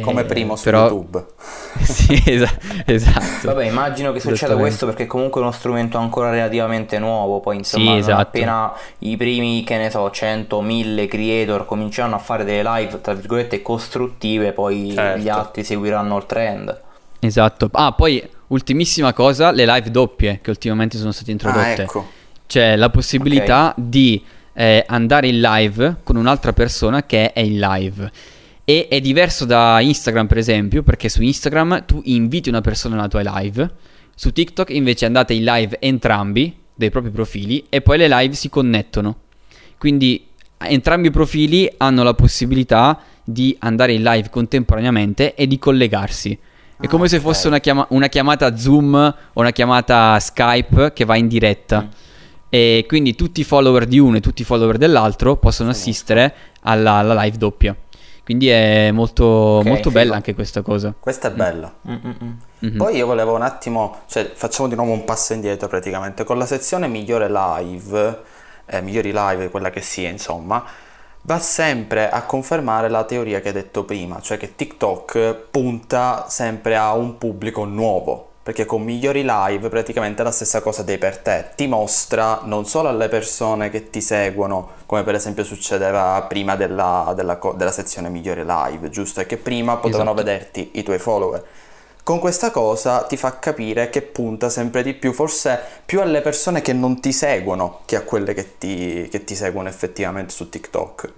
Come primo su però... YouTube. sì, es- esatto. Vabbè, immagino che succeda questo perché comunque è uno strumento ancora relativamente nuovo, poi insomma sì, esatto. appena i primi, che ne so, 100, 1000 creator cominceranno a fare delle live, tra virgolette, costruttive, poi certo. gli altri seguiranno il trend. Esatto. Ah, poi ultimissima cosa, le live doppie che ultimamente sono state introdotte. Ah, ecco. C'è la possibilità okay. di eh, andare in live con un'altra persona che è in live e è diverso da Instagram, per esempio, perché su Instagram tu inviti una persona alla tua live. Su TikTok invece andate in live entrambi dei propri profili e poi le live si connettono. Quindi entrambi i profili hanno la possibilità di andare in live contemporaneamente e di collegarsi. È come ah, se fosse una, chiama- una, chiamata Zoom o una chiamata Skype che va in diretta. Mm. E quindi tutti i follower di uno e tutti i follower dell'altro possono assistere alla, alla live doppia. Quindi è molto, okay, molto bella anche questa cosa. Questa è bella. Mm. Mm-hmm. Poi io volevo un attimo, cioè facciamo di nuovo un passo indietro praticamente, con la sezione migliore live, eh, migliori live, quella che sia insomma, va sempre a confermare la teoria che hai detto prima, cioè che TikTok punta sempre a un pubblico nuovo, perché con migliori live praticamente è la stessa cosa dei per te, ti mostra non solo alle persone che ti seguono, come per esempio succedeva prima della, della, della sezione migliori live, giusto? E che prima potevano esatto. vederti i tuoi follower. Con questa cosa ti fa capire che punta sempre di più, forse più alle persone che non ti seguono che a quelle che ti, che ti seguono effettivamente su TikTok.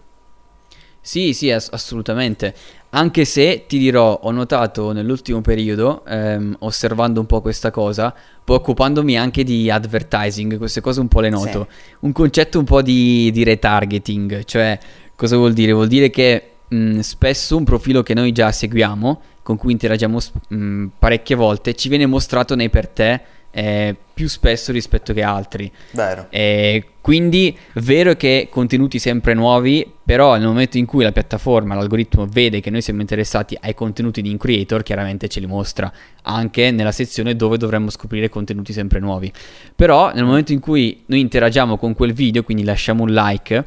Sì, sì, ass- assolutamente. Anche se ti dirò, ho notato nell'ultimo periodo, ehm, osservando un po' questa cosa, poi occupandomi anche di advertising, queste cose un po' le noto, sì. un concetto un po' di, di, retargeting, cioè cosa vuol dire? Vuol dire che mh, spesso un profilo che noi già seguiamo, con cui interagiamo mh, parecchie volte, ci viene mostrato nei per te eh, più spesso rispetto che altri. Vero. Eh, quindi vero che contenuti sempre nuovi, però nel momento in cui la piattaforma, l'algoritmo vede che noi siamo interessati ai contenuti di in creator, chiaramente ce li mostra anche nella sezione dove dovremmo scoprire contenuti sempre nuovi. Però nel momento in cui noi interagiamo con quel video, quindi lasciamo un like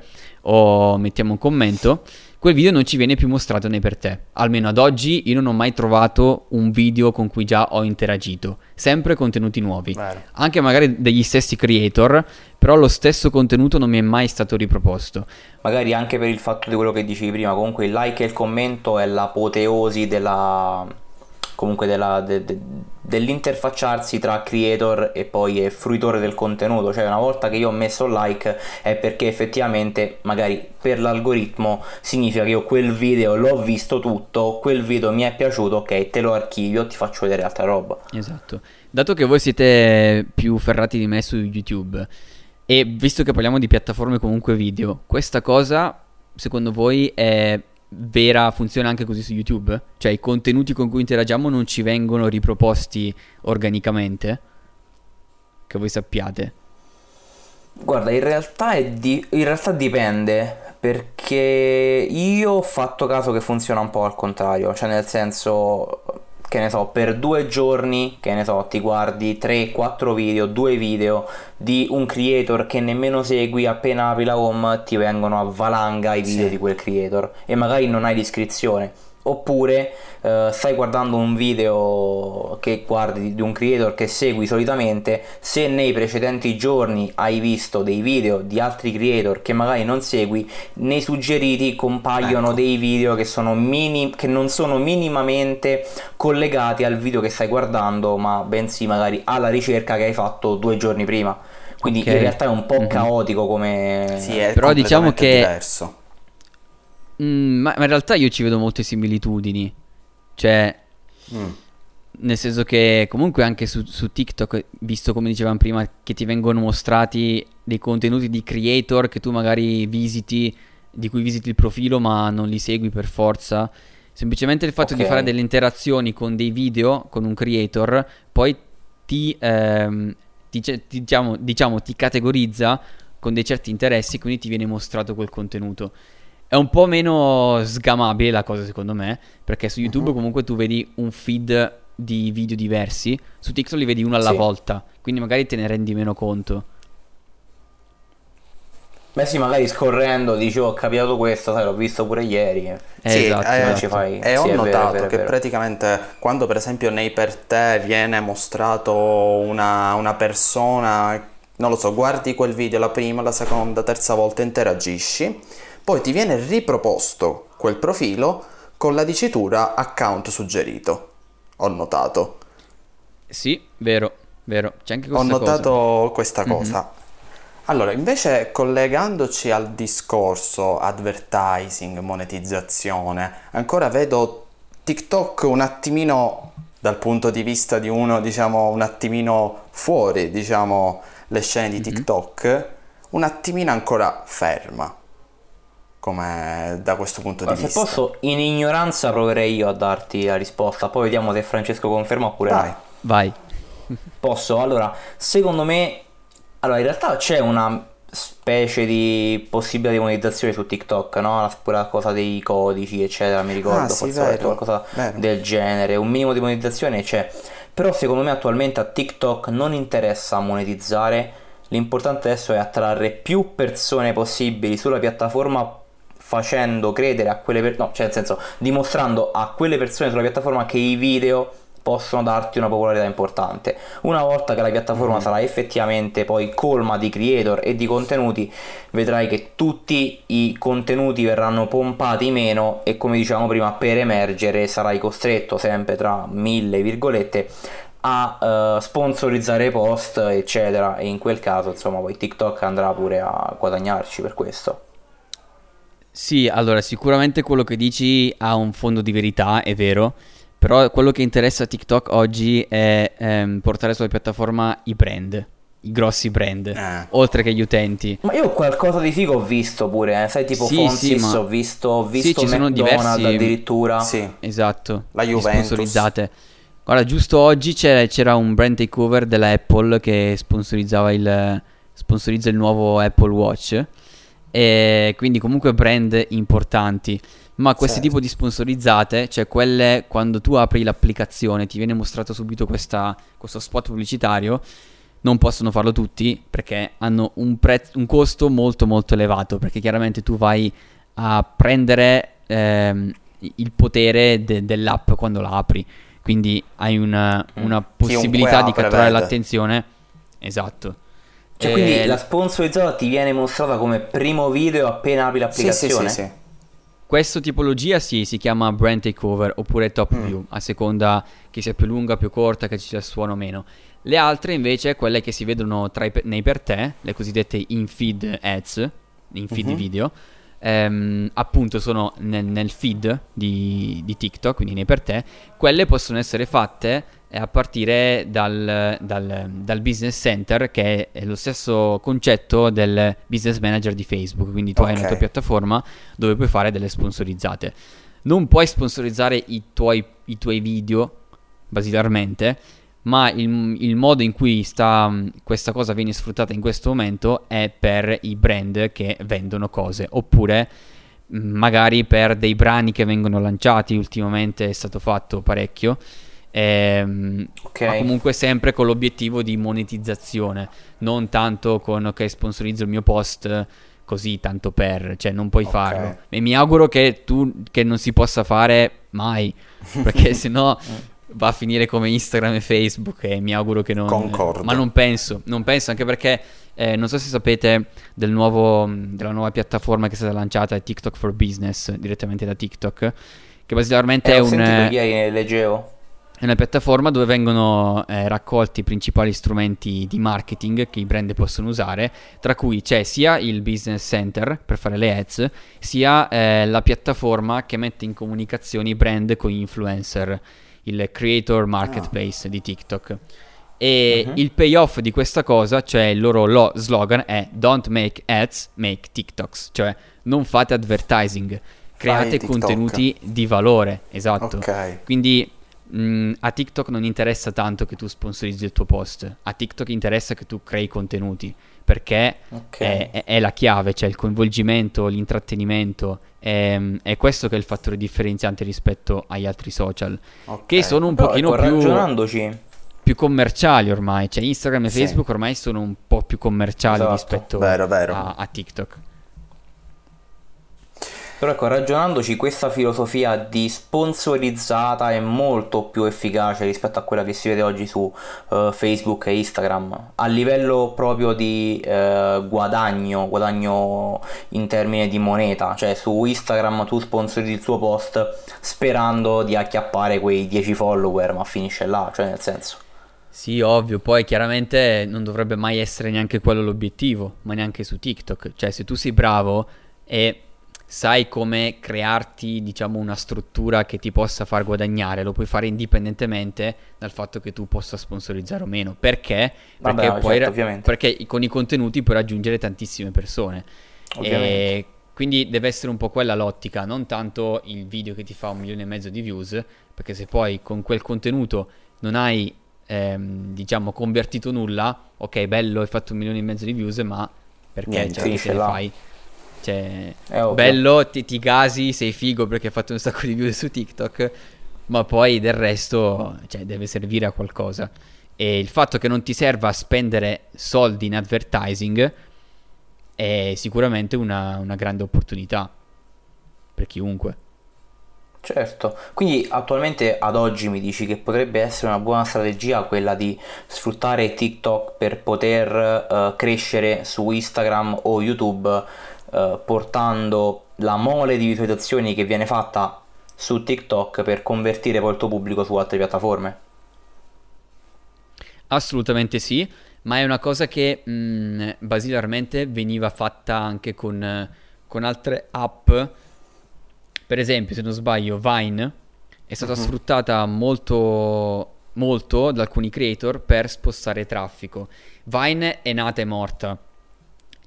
o mettiamo un commento, quel video non ci viene più mostrato né per te. Almeno ad oggi io non ho mai trovato un video con cui già ho interagito. Sempre contenuti nuovi. Vero. Anche magari degli stessi creator, però lo stesso contenuto non mi è mai stato riproposto. Magari anche per il fatto di quello che dicevi prima, comunque il like e il commento è l'apoteosi della comunque della, de, de, dell'interfacciarsi tra creator e poi fruitore del contenuto. Cioè una volta che io ho messo like è perché effettivamente magari per l'algoritmo significa che io quel video l'ho visto tutto quel video mi è piaciuto ok te lo archivio ti faccio vedere altra roba. Esatto. Dato che voi siete più ferrati di me su youtube e visto che parliamo di piattaforme comunque video questa cosa secondo voi è vera funziona anche così su YouTube? Cioè i contenuti con cui interagiamo non ci vengono riproposti organicamente? Che voi sappiate. Guarda, in realtà, di... in realtà dipende perché io ho fatto caso che funziona un po' al contrario, cioè nel senso che ne so, per due giorni, che ne so, ti guardi 3-4 video, 2 video di un creator che nemmeno segui, appena apri la home ti vengono a valanga i video sì. di quel creator e magari non hai l'iscrizione. Oppure uh, stai guardando un video che guardi di un creator che segui solitamente, se nei precedenti giorni hai visto dei video di altri creator che magari non segui, nei suggeriti compaiono ecco. dei video che, sono mini, che non sono minimamente collegati al video che stai guardando, ma bensì magari alla ricerca che hai fatto due giorni prima. Quindi okay. in realtà è un po' mm-hmm. caotico come... Sì, è Però diciamo che... Diverso Mm, ma, ma, in realtà io ci vedo molte similitudini. Cioè, mm. nel senso che comunque anche su, su, TikTok, visto come dicevamo prima, che ti vengono mostrati dei contenuti di creator che tu magari visiti, di cui visiti il profilo ma non li segui per forza. Semplicemente il fatto okay. di fare delle interazioni con dei video, con un creator, poi ti, ehm, ti, ti diciamo, diciamo, ti categorizza con dei certi interessi, quindi ti viene mostrato quel contenuto. È un po' meno sgamabile la cosa secondo me, perché su YouTube uh-huh. comunque tu vedi un feed di video diversi, su TikTok li vedi uno alla sì. volta, quindi magari te ne rendi meno conto. Beh sì, magari scorrendo dici oh, ho capito questo, sai, l'ho visto pure ieri. Eh, sì, esatto. Eh, fai... E ho sì, notato vero, che vero. praticamente quando per esempio nei per te viene mostrato una, una persona, non lo so, guardi quel video la prima, la seconda, terza volta, interagisci poi ti viene riproposto quel profilo con la dicitura account suggerito. Ho notato. Sì, vero, vero. C'è anche questa Ho notato cosa. questa mhm. cosa. Mm-hmm. Allora, invece collegandoci al discorso advertising, monetizzazione, ancora vedo TikTok un attimino dal punto di vista di uno, diciamo, un attimino fuori, diciamo, le scene di TikTok, mm-hmm. un attimino ancora ferma come da questo punto Guarda, di vista. Se posso, in ignoranza proverei io a darti la risposta, poi vediamo se Francesco conferma oppure Vai. no. Vai. Posso? Allora, secondo me, allora in realtà c'è una specie di possibilità di monetizzazione su TikTok, no? Pure la cosa dei codici, eccetera, mi ricordo, ah, sì, forse vero, qualcosa vero. del genere, un minimo di monetizzazione c'è. Però secondo me attualmente a TikTok non interessa monetizzare, l'importante adesso è attrarre più persone possibili sulla piattaforma facendo credere a quelle persone, no, cioè nel senso dimostrando a quelle persone sulla piattaforma che i video possono darti una popolarità importante. Una volta che la piattaforma mm. sarà effettivamente poi colma di creator e di contenuti, vedrai che tutti i contenuti verranno pompati meno e come dicevamo prima, per emergere sarai costretto sempre tra mille virgolette a uh, sponsorizzare post, eccetera, e in quel caso, insomma, poi TikTok andrà pure a guadagnarci per questo. Sì, allora sicuramente quello che dici ha un fondo di verità, è vero, però quello che interessa a TikTok oggi è ehm, portare sulla piattaforma i brand, i grossi brand, eh. oltre che gli utenti. Ma io qualcosa di figo ho visto pure, eh? sai tipo sì, Fonsis, sì, ma... ho visto, ho visto sì, ci sono diversi... addirittura. Sì. Esatto, la Juventus. sponsorizzate. Guarda, giusto oggi c'era, c'era un brand takeover della Apple che sponsorizzava il, sponsorizza il nuovo Apple Watch e quindi comunque brand importanti. Ma questo certo. tipo di sponsorizzate, cioè quelle quando tu apri l'applicazione ti viene mostrato subito questa, questo spot pubblicitario, non possono farlo tutti perché hanno un, pre- un costo molto molto elevato, perché chiaramente tu vai a prendere ehm, il potere de- dell'app quando la apri, quindi hai una, mm. una possibilità di catturare l'attenzione. Esatto. Cioè, quindi eh, la sponsorizzata ti viene mostrata come primo video appena apri l'applicazione? Sì, sì, sì. Questa tipologia sì, si chiama brand takeover oppure top mm. view, a seconda che sia più lunga, più corta, che ci sia suono o meno. Le altre invece, quelle che si vedono i, nei per te, le cosiddette in-feed ads, in-feed mm-hmm. video, ehm, appunto sono nel, nel feed di, di, TikTok, quindi nei per te, quelle possono essere fatte a partire dal, dal, dal, business center che è lo stesso concetto del business manager di Facebook, quindi tu okay. hai una tua piattaforma dove puoi fare delle sponsorizzate. Non puoi sponsorizzare i tuoi, i tuoi video, basilarmente, ma il, il, modo in cui sta, questa cosa viene sfruttata in questo momento è per i brand che vendono cose, oppure magari per dei brani che vengono lanciati, ultimamente è stato fatto parecchio, ehm, okay. ma comunque sempre con l'obiettivo di monetizzazione, non tanto con ok sponsorizzo il mio post così tanto per, cioè non puoi okay. farlo. E mi auguro che tu che non si possa fare mai, perché sennò va a finire come Instagram e Facebook e mi auguro che non Concordo. Ma non penso, non penso anche perché eh, non so se sapete del nuovo, della nuova piattaforma che è stata lanciata, è TikTok for Business, direttamente da TikTok, che basicamente eh, è un... Ieri leggevo. È una piattaforma dove vengono eh, raccolti i principali strumenti di marketing che i brand possono usare, tra cui c'è sia il business center per fare le ads, sia eh, la piattaforma che mette in comunicazione i brand con gli influencer, il creator marketplace ah. di TikTok. E uh-huh. il payoff di questa cosa, cioè il loro lo- slogan è Don't make ads, make TikToks, cioè non fate advertising, create contenuti di valore, esatto. Okay. Quindi mh, mm, a TikTok non interessa tanto che tu sponsorizzi il tuo post, a TikTok interessa che tu crei contenuti, perché okay. è, è, è, la chiave, cioè il coinvolgimento, l'intrattenimento, è, è, questo che è il fattore differenziante rispetto agli altri social, okay. che sono un Però pochino ecco, più... Ragionandoci più commerciali ormai, cioè Instagram e sì. Facebook ormai sono un po' più commerciali esatto. rispetto vero, vero. A, a TikTok. Però ecco, ragionandoci, questa filosofia di sponsorizzata è molto più efficace rispetto a quella che si vede oggi su uh, Facebook e Instagram. A livello proprio di uh, guadagno, guadagno in termini di moneta. Cioè su Instagram tu sponsorizzi il tuo post sperando di acchiappare quei 10 follower, ma finisce là, cioè nel senso. Sì, ovvio, poi chiaramente non dovrebbe mai essere neanche quello l'obiettivo, ma neanche su TikTok. Cioè se tu sei bravo e sai come crearti, diciamo, una struttura che ti possa far guadagnare, lo puoi fare indipendentemente dal fatto che tu possa sponsorizzare o meno. Perché? Vabbè, perché, no, certo, ra- perché con i contenuti puoi raggiungere tantissime persone. E quindi deve essere un po' quella l'ottica, non tanto il video che ti fa un milione e mezzo di views, perché se poi con quel contenuto non hai, ehm, diciamo, convertito nulla, ok, bello, hai fatto un milione e mezzo di views, ma perché Niente, cioè, te ne fai? Cioè, bello, ti, ti gasi, sei figo perché hai fatto un sacco di video su TikTok, ma poi del resto cioè, deve servire a qualcosa. E il fatto che non ti serva a spendere soldi in advertising è sicuramente una, una grande opportunità per chiunque. Certo, quindi attualmente ad oggi mi dici che potrebbe essere una buona strategia quella di sfruttare TikTok per poter uh, crescere su Instagram o YouTube eh, portando la mole di visualizzazioni che viene fatta su TikTok per convertire poi il tuo pubblico su altre piattaforme? Assolutamente sì, ma è una cosa che mh, mm, basilarmente veniva fatta anche con, con, altre app. Per esempio, se non sbaglio, Vine è stata uh-huh. sfruttata molto, molto da alcuni creator per spostare traffico. Vine è nata e morta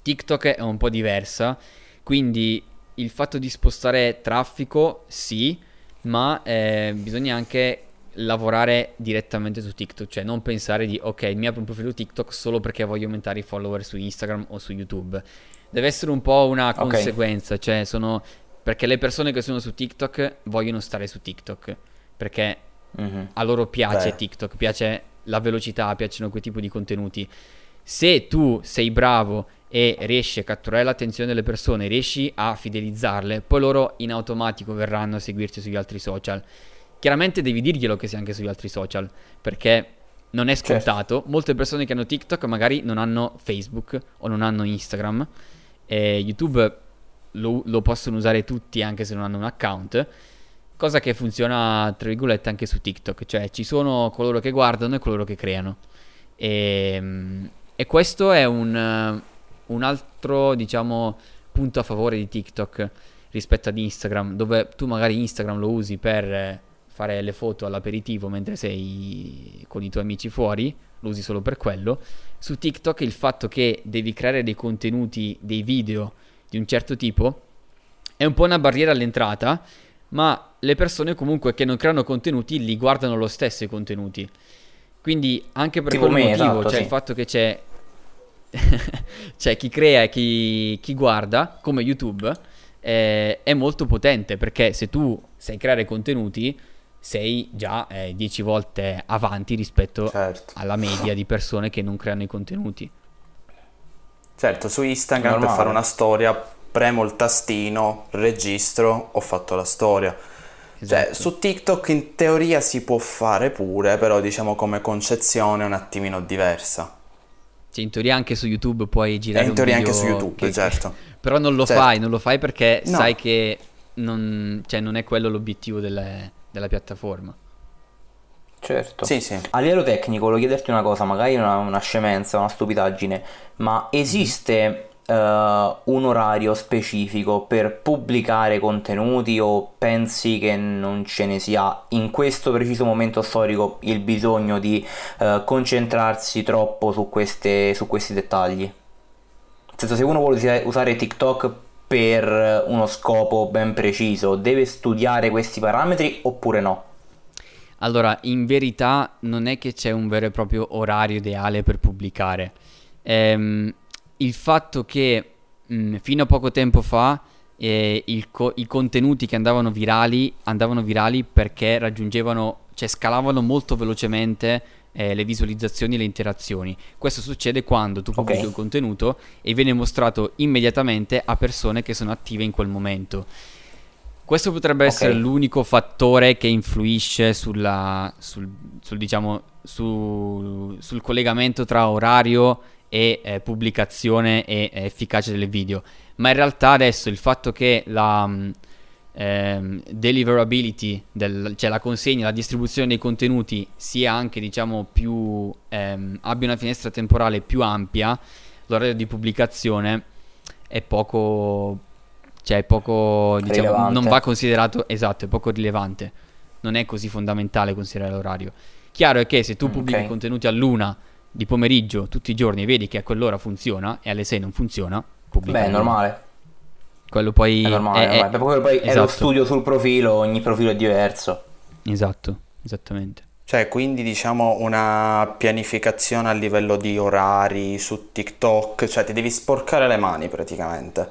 TikTok è un po' diversa, quindi il fatto di spostare traffico sì, ma eh, bisogna anche lavorare direttamente su TikTok, cioè non pensare di ok, mi apro un profilo TikTok solo perché voglio aumentare i follower su Instagram o su YouTube. Deve essere un po' una okay. conseguenza, cioè sono perché le persone che sono su TikTok vogliono stare su TikTok, perché mm-hmm. a loro piace Beh. TikTok, piace la velocità, piacciono quel tipo di contenuti. Se tu sei bravo e riesci a catturare l'attenzione delle persone, riesci a fidelizzarle, poi loro in automatico verranno a seguirti sugli altri social. Chiaramente devi dirglielo che sei anche sugli altri social, perché non è certo. scontato. Certo. Molte persone che hanno TikTok magari non hanno Facebook o non hanno Instagram. E YouTube lo, lo possono usare tutti anche se non hanno un account. Cosa che funziona, tra virgolette, anche su TikTok. Cioè ci sono coloro che guardano e coloro che creano. E, ehm, e questo è un un altro, diciamo, punto a favore di TikTok rispetto ad Instagram, dove tu magari Instagram lo usi per fare le foto all'aperitivo mentre sei con i tuoi amici fuori, lo usi solo per quello. Su TikTok il fatto che devi creare dei contenuti, dei video di un certo tipo, è un po' una barriera all'entrata, ma le persone comunque che non creano contenuti li guardano lo stesso i contenuti. Quindi anche per tipo quel me, motivo, esatto, cioè sì. il fatto che c'è cioè chi crea e chi, chi guarda, come YouTube, eh, è molto potente perché se tu sai creare contenuti sei già 10 eh, volte avanti rispetto certo. alla media di persone che non creano i contenuti. Certo, su Instagram Normale. per fare una storia premo il tastino, registro, ho fatto la storia. Cioè, Esatto. su TikTok in teoria si può fare pure, però diciamo come concezione è un attimino diversa. Cioè, in teoria anche su YouTube puoi girare in un teoria anche su YouTube, che- che- certo. Però non lo Certo. fai, non lo fai perché No. sai che non, cioè, non è quello l'obiettivo delle- della piattaforma. Certo. Sì, sì. A livello tecnico, volevo chiederti una cosa, magari una, una scemenza, una stupidaggine, ma esiste eh, un orario specifico per pubblicare contenuti o pensi che non ce ne sia in questo preciso momento storico il bisogno di eh, concentrarsi troppo su, queste, su questi dettagli? Nel senso, se uno vuole usa- usare TikTok per uno scopo ben preciso, deve studiare questi parametri oppure no? Allora, in verità non è che c'è un vero e proprio orario ideale per pubblicare. Ehm, il fatto che mh, fino a poco tempo fa eh, co- i contenuti che andavano virali andavano virali perché raggiungevano, cioè scalavano molto velocemente eh, le visualizzazioni e le interazioni. Questo succede quando tu pubblichi Ok. un contenuto e viene mostrato immediatamente a persone che sono attive in quel momento. Questo potrebbe Ok. essere l'unico fattore che influisce sulla, sul, sul, diciamo, su- sul collegamento tra orario e eh, pubblicazione e eh, efficacia del video. Ma in realtà adesso il fatto che la mh, ehm, deliverability, del- cioè la consegna, la distribuzione dei contenuti sia anche diciamo più ehm, abbia una finestra temporale più ampia, l'orario di pubblicazione è poco cioè è poco diciamo non va considerato esatto, è poco rilevante. Non è così fondamentale considerare l'orario. Chiaro è che se tu Mm, pubblichi ok. contenuti all'una di pomeriggio tutti i giorni vedi che a quell'ora funziona e alle 6 non funziona, pubblica Beh, è normale. Quello poi È normale, è- normale. è- Poi, poi è lo esatto. studio sul profilo, ogni profilo è diverso. Esatto, esattamente. Cioè, quindi diciamo una pianificazione a livello di orari su TikTok, cioè ti devi sporcare le mani praticamente.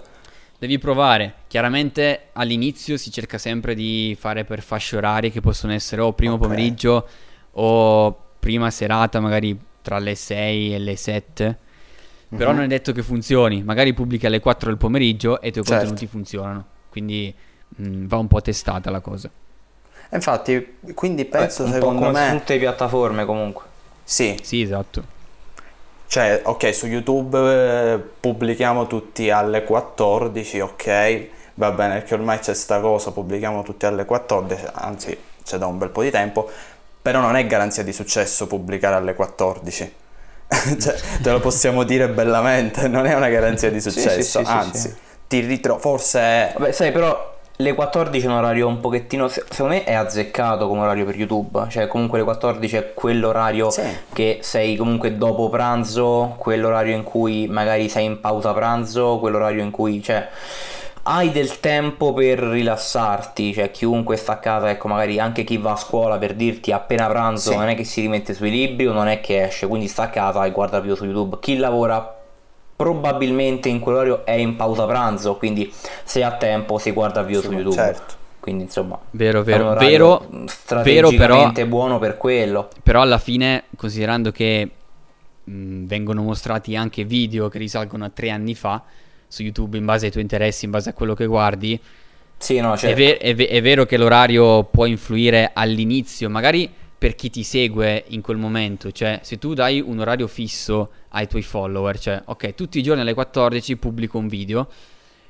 Devi provare. Chiaramente all'inizio si cerca sempre di fare per fasce orarie che possono essere o primo Ok. pomeriggio o prima serata, magari tra le 6 e le 7. Però Mhm. non è detto che funzioni. Magari pubblichi alle 4 del pomeriggio e i tuoi Certo. contenuti funzionano. Quindi mh, va un po' testata la cosa. E Infatti, quindi penso Eh, un po' secondo me... tutte le piattaforme comunque. Sì, Sì, esatto. Cioè, ok, su YouTube eh, pubblichiamo tutti alle 14, ok, va bene, perché ormai c'è sta cosa, pubblichiamo tutti alle 14, anzi c'è da un bel po' di tempo, però non è garanzia di successo pubblicare alle 14. Cioè, te lo possiamo dire bellamente, non è una garanzia di Sì, sì, successo, sì, sì, anzi, ti ritrovo, forse. Vabbè, sai, però le 14 è un orario un pochettino. se- Secondo me è azzeccato come orario per YouTube. Cioè, comunque le 14 è quell'orario che sei comunque dopo pranzo, quell'orario in cui magari sei in pausa pranzo, quell'orario in cui, cioè. Hai del tempo per rilassarti, cioè chiunque sta a casa, ecco, magari anche chi va a scuola per dirti appena pranzo Sì. non è che si rimette sui libri o non è che esce, quindi sta a casa e guarda video su YouTube. Chi lavora probabilmente in quell'orario è in pausa pranzo, quindi se ha tempo si guarda video su Sì, YouTube. certo. Quindi insomma, Vero, è un vero. Vero, vero strategicamente però, buono per quello. però alla fine, considerando che mh, vengono mostrati anche video che risalgono a tre anni fa su YouTube in base ai tuoi interessi, in base a quello che guardi, Sì, no, È, certo. ve- è ve- è vero che l'orario può influire all'inizio, magari per chi ti segue in quel momento, cioè se tu dai un orario fisso ai tuoi follower, cioè ok, tutti i giorni alle 14 pubblico un video,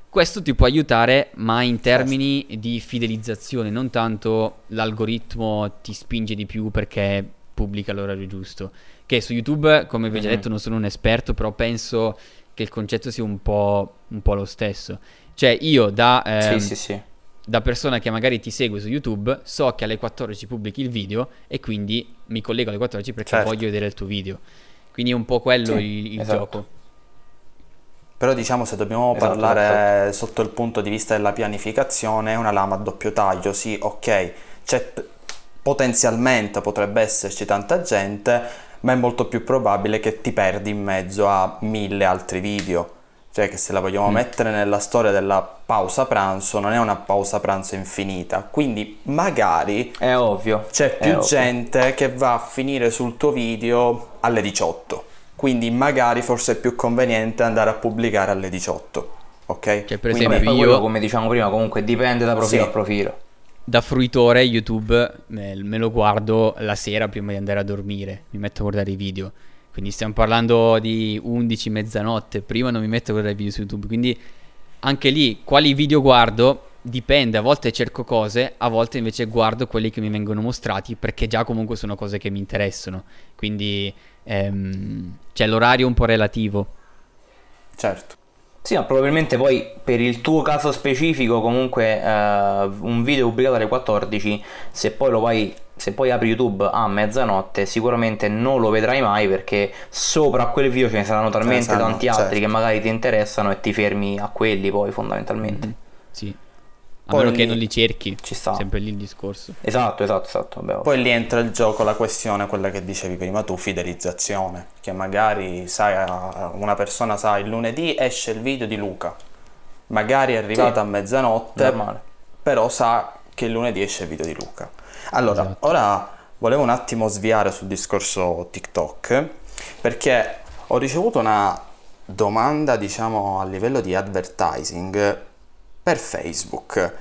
questo ti può aiutare, ma in termini di fidelizzazione, non tanto l'algoritmo ti spinge di più perché pubblica l'orario giusto. Che su YouTube, come vi ho già Mhm. detto, non sono un esperto, però penso che il concetto sia un po', un po' lo stesso. Cioè io da... ehm, Sì, sì, sì. da persona che magari ti segue su YouTube, so che alle 14 pubblichi il video e quindi mi collego alle 14 perché Certo. voglio vedere il tuo video. Quindi è un po' quello Sì, il, il esatto. gioco. Però diciamo se dobbiamo Esatto, parlare sotto il punto di vista della pianificazione è una lama a doppio taglio, sì, ok, c'è p- potenzialmente potrebbe esserci tanta gente, ma è molto più probabile che ti perdi in mezzo a mille altri video. Cioè che se la vogliamo Mm. mettere nella storia della pausa pranzo, non è una pausa pranzo infinita, quindi magari È ovvio. c'è più ovvio. gente che va a finire sul tuo video alle 18. quindi magari forse è più conveniente andare a pubblicare alle 18. Ok? Cioè, per Quindi, esempio, io come diciamo prima, comunque dipende da profilo Sì. a profilo. Da fruitore YouTube me, lo guardo la sera prima di andare a dormire, mi metto a guardare i video. Quindi stiamo parlando di 11, mezzanotte, prima non mi metto a guardare i video su YouTube, quindi anche lì quali video guardo dipende, a volte cerco cose, a volte invece guardo quelli che mi vengono mostrati perché già comunque sono cose che mi interessano. Quindi ehm, c'è l'orario un po' relativo. Certo. Sì, ma probabilmente poi per il tuo caso specifico, comunque eh, un video pubblicato alle 14, se poi lo vai, se poi apri YouTube a mezzanotte, sicuramente non lo vedrai mai perché sopra a quel video ce ne saranno talmente saranno, tanti altri certo. che magari ti interessano e ti fermi a quelli poi fondamentalmente. Sì. A Poi meno che lì- non li cerchi. Ci sta. Sempre lì il discorso. Esatto, esatto, esatto. vabbè, Poi lì entra in gioco la questione, quella che dicevi prima tu, fidelizzazione, che magari sai, una persona sa il lunedì esce il video di Luca, magari è arrivata Sì. a mezzanotte, normale. però sa che il lunedì esce il video di Luca. Allora, Esatto. ora volevo un attimo sviare sul discorso TikTok, perché ho ricevuto una domanda, diciamo, a livello di advertising per Facebook.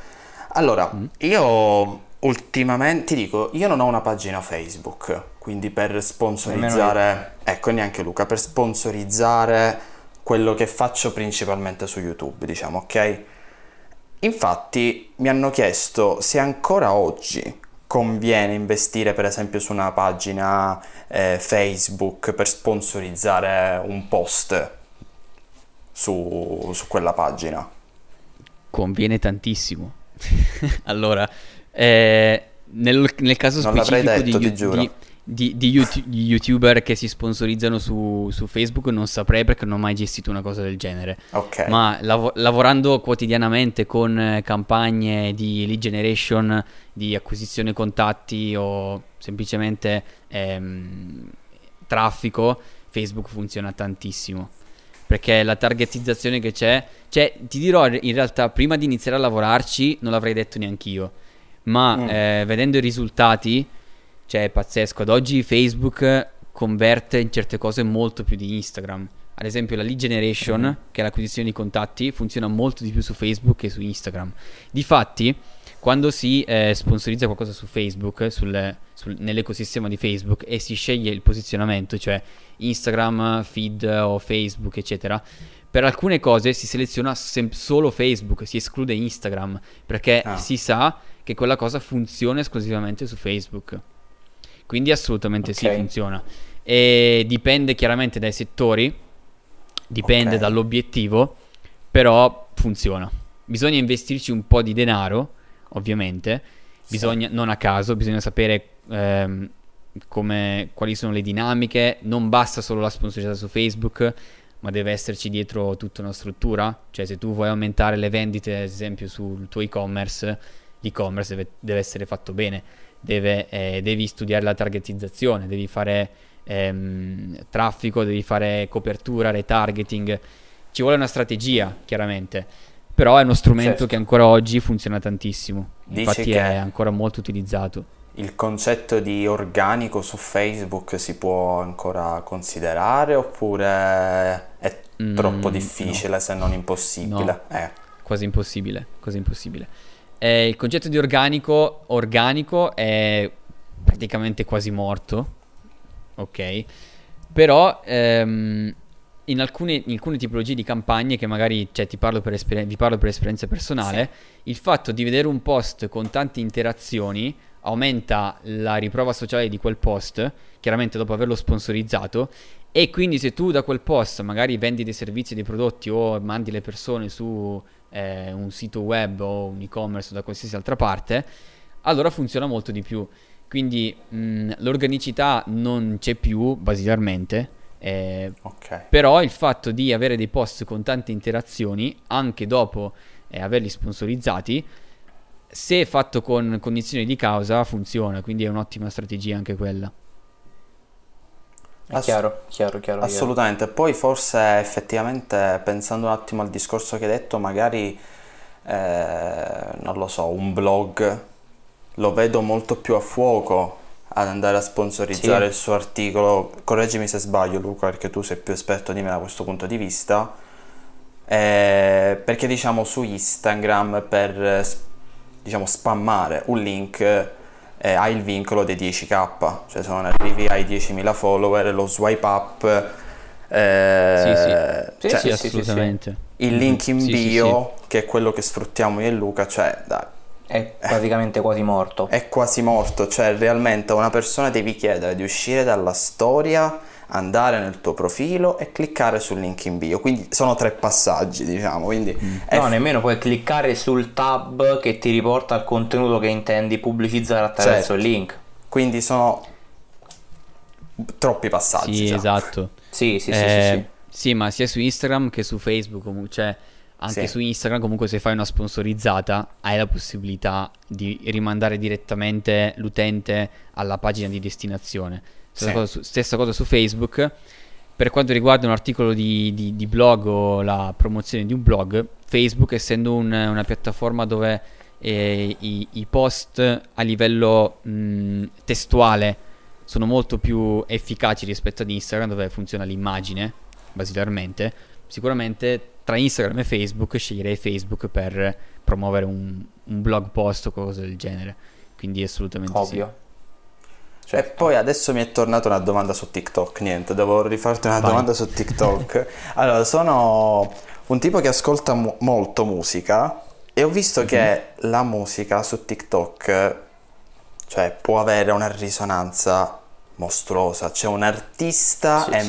Allora, io ultimamente ti dico, io non ho una pagina Facebook, quindi per sponsorizzare, ecco, neanche Luca, per sponsorizzare quello che faccio principalmente su YouTube, diciamo, ok? Infatti mi hanno chiesto se ancora oggi conviene investire per esempio su una pagina eh, Facebook per sponsorizzare un post su, su quella pagina. Conviene tantissimo. allora, eh, nel, nel caso Non specifico detto, di, di- di- di youtu- di youtuber che si sponsorizzano su, su Facebook non saprei perché non ho mai gestito una cosa del genere. Ok. Ma lavo- lavorando quotidianamente con eh, campagne di lead generation, di acquisizione contatti o semplicemente ehm, traffico, Facebook funziona tantissimo. Perché la targetizzazione che c'è, cioè ti dirò in realtà prima di iniziare a lavorarci non l'avrei detto neanch'io, ma Mm. eh, vedendo i risultati, cioè è pazzesco, ad oggi Facebook converte in certe cose molto più di Instagram. Ad esempio la lead generation, Mm-hmm. che è l'acquisizione di contatti, funziona molto di più su Facebook che su Instagram. Difatti, quando si eh, sponsorizza qualcosa su Facebook, sul- sul- nell'ecosistema di Facebook, e si sceglie il posizionamento, cioè Instagram, feed o Facebook, eccetera, per alcune cose si seleziona sem- solo Facebook, si esclude Instagram, perché Ah. si sa che quella cosa funziona esclusivamente su Facebook. Quindi assolutamente sì, Ok. funziona. E dipende chiaramente dai settori, dipende Ok. dall'obiettivo, però funziona. Bisogna investirci un po' di denaro, ovviamente, bisogna, non a caso, bisogna sapere ehm, come, quali sono le dinamiche, non basta solo la sponsorizzata su Facebook, ma deve esserci dietro tutta una struttura, cioè se tu vuoi aumentare le vendite, ad esempio sul tuo e-commerce, l'e-commerce deve, deve essere fatto bene, deve, eh, devi studiare la targetizzazione, devi fare ehm, traffico, devi fare copertura, retargeting, ci vuole una strategia chiaramente, però è uno strumento Certo. che ancora oggi funziona tantissimo, Dici infatti è ancora molto utilizzato. Il concetto di organico su Facebook si può ancora considerare oppure è Mm, troppo difficile se non impossibile? Eh, quasi impossibile, quasi impossibile. Eh, il concetto di organico, organico è praticamente quasi morto, ok? Però ehm, in, alcune, in alcune tipologie di campagne che magari, cioè ti parlo per esperi- vi parlo per esperienza personale, il fatto di vedere un post con tante interazioni aumenta la riprova sociale di quel post, chiaramente dopo averlo sponsorizzato, e quindi se tu da quel post magari vendi dei servizi, dei prodotti o mandi le persone su eh, un sito web o un e-commerce o da qualsiasi altra parte, allora funziona molto di più. Quindi mh, l'organicità non c'è più basilarmente, eh, ok. però il fatto di avere dei post con tante interazioni, anche dopo eh, averli sponsorizzati, se fatto con condizioni di causa, funziona. Quindi è un'ottima strategia anche quella. È Ass- chiaro, chiaro, chiaro. chiaro. Assolutamente, poi forse effettivamente pensando un attimo al discorso che hai detto, magari eh, non lo so, un blog lo vedo molto più a fuoco ad andare a sponsorizzare Sì. il suo articolo. Correggimi se sbaglio, Luca, perché tu sei più esperto di me da questo punto di vista. Eh, perché diciamo su Instagram per eh, diciamo spammare un link eh, hai il vincolo dei 10k, cioè se non arrivi ai 10.000 follower lo swipe up eh, Sì, sì. Cioè, sì, sì, assolutamente. il link in bio che è quello che sfruttiamo io e Luca, cioè dai, È praticamente quasi morto. è quasi morto, cioè realmente a una persona devi chiedere di uscire dalla storia, andare nel tuo profilo e cliccare sul link in bio. Quindi sono tre passaggi, diciamo, quindi è No, nemmeno puoi cliccare sul tab che ti riporta al contenuto che intendi pubblicizzare attraverso Certo. il link. quindi sono troppi passaggi. Sì, diciamo. esatto. Sì, sì, sì, Eh, sì, sì. sì, ma sia su Instagram che su Facebook, comunque, cioè anche Sì. su Instagram comunque se fai una sponsorizzata hai la possibilità di rimandare direttamente l'utente alla pagina di destinazione. Stessa, Sì. cosa, su, stessa cosa su Facebook. Per quanto riguarda un articolo di, di- di blog o la promozione di un blog, Facebook essendo un- una piattaforma dove eh, i, i post a livello mh, testuale sono molto più efficaci rispetto ad Instagram dove funziona l'immagine, basilarmente, sicuramente tra Instagram e Facebook sceglierei Facebook per promuovere un, un blog post o cose del genere. Quindi assolutamente Ovvio. E Certo. poi adesso mi è tornata una domanda su TikTok. Niente, devo rifarti una Vai. domanda su TikTok. allora, sono un tipo che ascolta mu- molto musica e ho visto Mhm. che la musica su TikTok, cioè, può avere una risonanza mostruosa. C'è un artista Sì, sì, sì.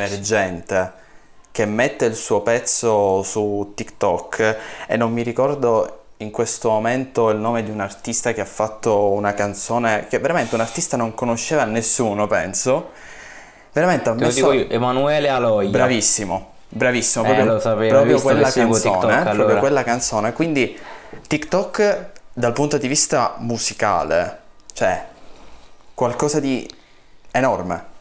Che mette il suo pezzo su TikTok e non mi ricordo in questo momento il nome di un artista che ha fatto una canzone che veramente un artista non conosceva nessuno, penso. Veramente ha Te lo messo io, Emanuele Aloia. bravissimo, bravissimo, Eh, proprio, lo sapevo, proprio quella canzone, TikTok, eh, proprio allora. quella canzone. Quindi TikTok dal punto di vista musicale, cioè qualcosa di enorme.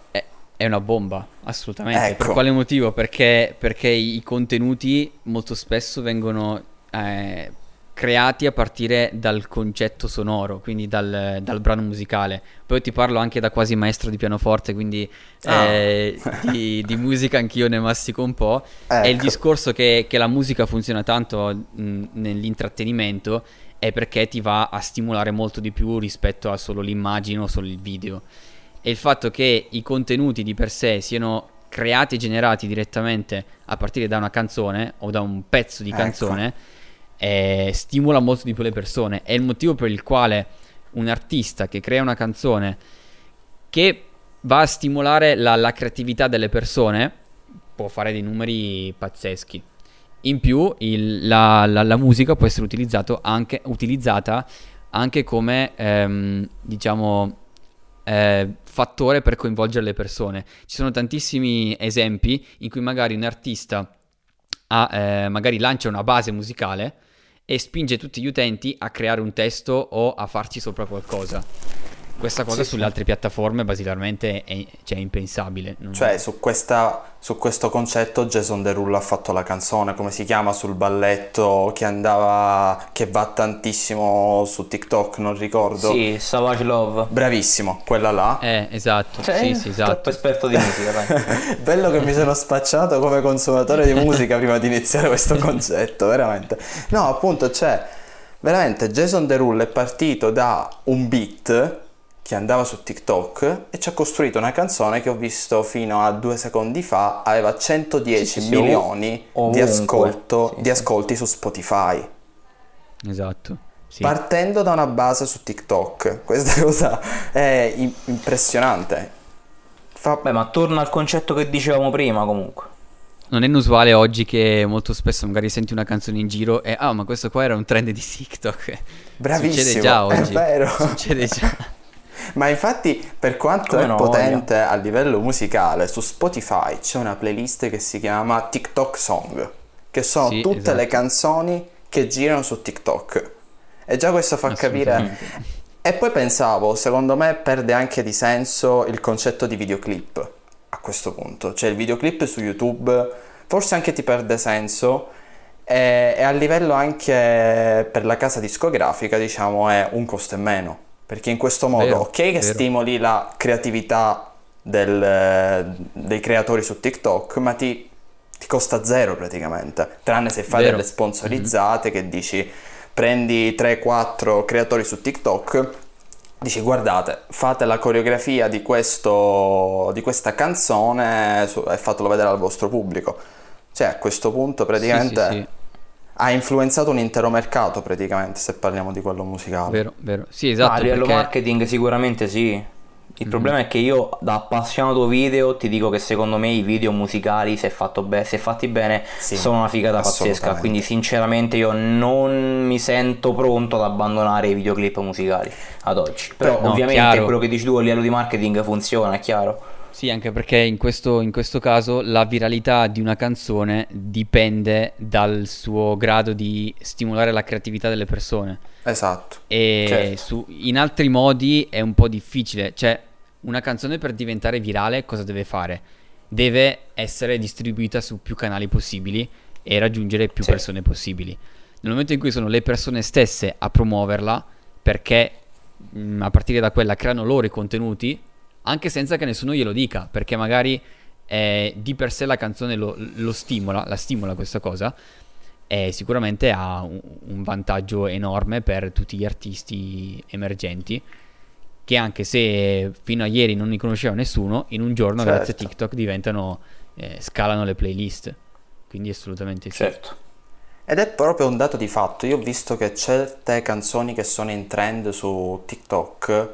È, è una bomba, assolutamente. Ecco. Per quale motivo? Perché, perché i contenuti molto spesso vengono eh, creati a partire dal concetto sonoro, quindi dal, dal brano musicale. Poi ti parlo anche da quasi maestro di pianoforte, quindi Ah. eh, di, di musica anch'io ne mastico un po'. E il Ecco. discorso che, che la musica funziona tanto mh, nell'intrattenimento è perché ti va a stimolare molto di più rispetto a solo l'immagine o solo il video. E il fatto che i contenuti di per sé siano creati e generati direttamente a partire da una canzone o da un pezzo di Ecco. canzone eh, stimola molto di più le persone. È il motivo per il quale un artista che crea una canzone che va a stimolare la, la creatività delle persone può fare dei numeri pazzeschi. In più, il- la, la- la musica può essere utilizzato anche- utilizzata anche come, ehm, diciamo, eh, fattore per coinvolgere le persone. Ci sono tantissimi esempi in cui magari un artista ha, eh, magari lancia una base musicale e spinge tutti gli utenti a creare un testo o a farci sopra qualcosa. Questa cosa Sì, sulle sì. altre piattaforme basilarmente è, cioè, impensabile. Non- Cioè, su, questa, su questo concetto Jason Derulo ha fatto la canzone, come si chiama, sul balletto che andava, che va tantissimo su TikTok, non ricordo. Sì, Savage Love. Bravissimo, quella là. Eh, esatto, Cioè, sì, sì, esatto. Troppo esperto di musica, dai. Bello che mi sono spacciato come consumatore di musica prima di iniziare questo concetto, veramente. No, appunto, cioè, veramente Jason Derulo è partito da un beat che andava su TikTok e ci ha costruito una canzone che ho visto fino a due secondi fa aveva 110 Sì, milioni di, ovunque. ascolto, Sì, di sì. ascolti su Spotify. Esatto. Sì. Partendo da una base su TikTok. Questa cosa è im- impressionante. Fa... Beh, ma torna al concetto che dicevamo prima comunque. Non è inusuale oggi che molto spesso magari senti una canzone in giro e ah, ma questo qua era un trend di TikTok. Bravissimo, Succede già è oggi. vero. Succede già. Ma infatti, per quanto Come è no, potente a livello musicale, su Spotify c'è una playlist che si chiama TikTok Song, che sono Sì, tutte esatto. le canzoni che girano su TikTok. E già questo fa capire. E poi pensavo, secondo me perde anche di senso il concetto di videoclip a questo punto. Cioè il videoclip su YouTube forse anche ti perde senso e, e a livello anche per la casa discografica diciamo è un costo in meno. Perché in questo modo, Vero, ok che vero. stimoli la creatività del- dei creatori su TikTok, ma ti, ti costa zero praticamente. Tranne se fai Vero. delle sponsorizzate che dici prendi 3-4 creatori su TikTok, dici guardate, fate la coreografia di, questo, di questa canzone e fatelo vedere al vostro pubblico. Cioè a questo punto praticamente Sì, sì, sì. Ha influenzato un intero mercato praticamente se parliamo di quello musicale. Vero, vero. Sì, esatto, a livello perché... marketing sicuramente sì. Il problema è che io da appassionato video ti dico che secondo me i video musicali se, fatto be- se fatti bene Sì, sono una figata pazzesca, quindi sinceramente io non mi sento pronto ad abbandonare i videoclip musicali ad oggi. Però No, ovviamente chiaro. quello che dici tu a livello di marketing funziona, è chiaro. Sì, anche perché in questo, in questo caso la viralità di una canzone dipende dal suo grado di stimolare la creatività delle persone. Esatto. E Certo. su- in altri modi è un po' difficile. Cioè, una canzone per diventare virale cosa deve fare? Deve essere distribuita su più canali possibili e raggiungere più Sì. persone possibili. Nel momento in cui sono le persone stesse a promuoverla, perché mh, a partire da quella creano loro i contenuti, anche senza che nessuno glielo dica, perché magari eh, di per sé la canzone lo, lo stimola, la stimola questa cosa, e sicuramente ha un, un vantaggio enorme per tutti gli artisti emergenti che anche se fino a ieri non li conosceva nessuno, in un giorno Certo. grazie a TikTok diventano, eh, scalano le playlist. Quindi assolutamente sì. Certo. Ed è proprio un dato di fatto. Io ho visto che certe canzoni che sono in trend su TikTok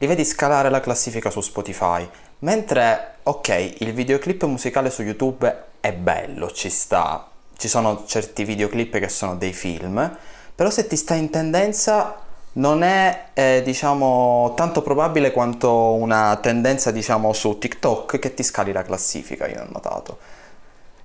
li vedi scalare la classifica su Spotify. Mentre, ok, il videoclip musicale su YouTube è bello, ci sta. Ci sono certi videoclip che sono dei film. Però se ti sta in tendenza non è, eh, diciamo, tanto probabile quanto una tendenza, diciamo, su TikTok che ti scali la classifica, io ho notato.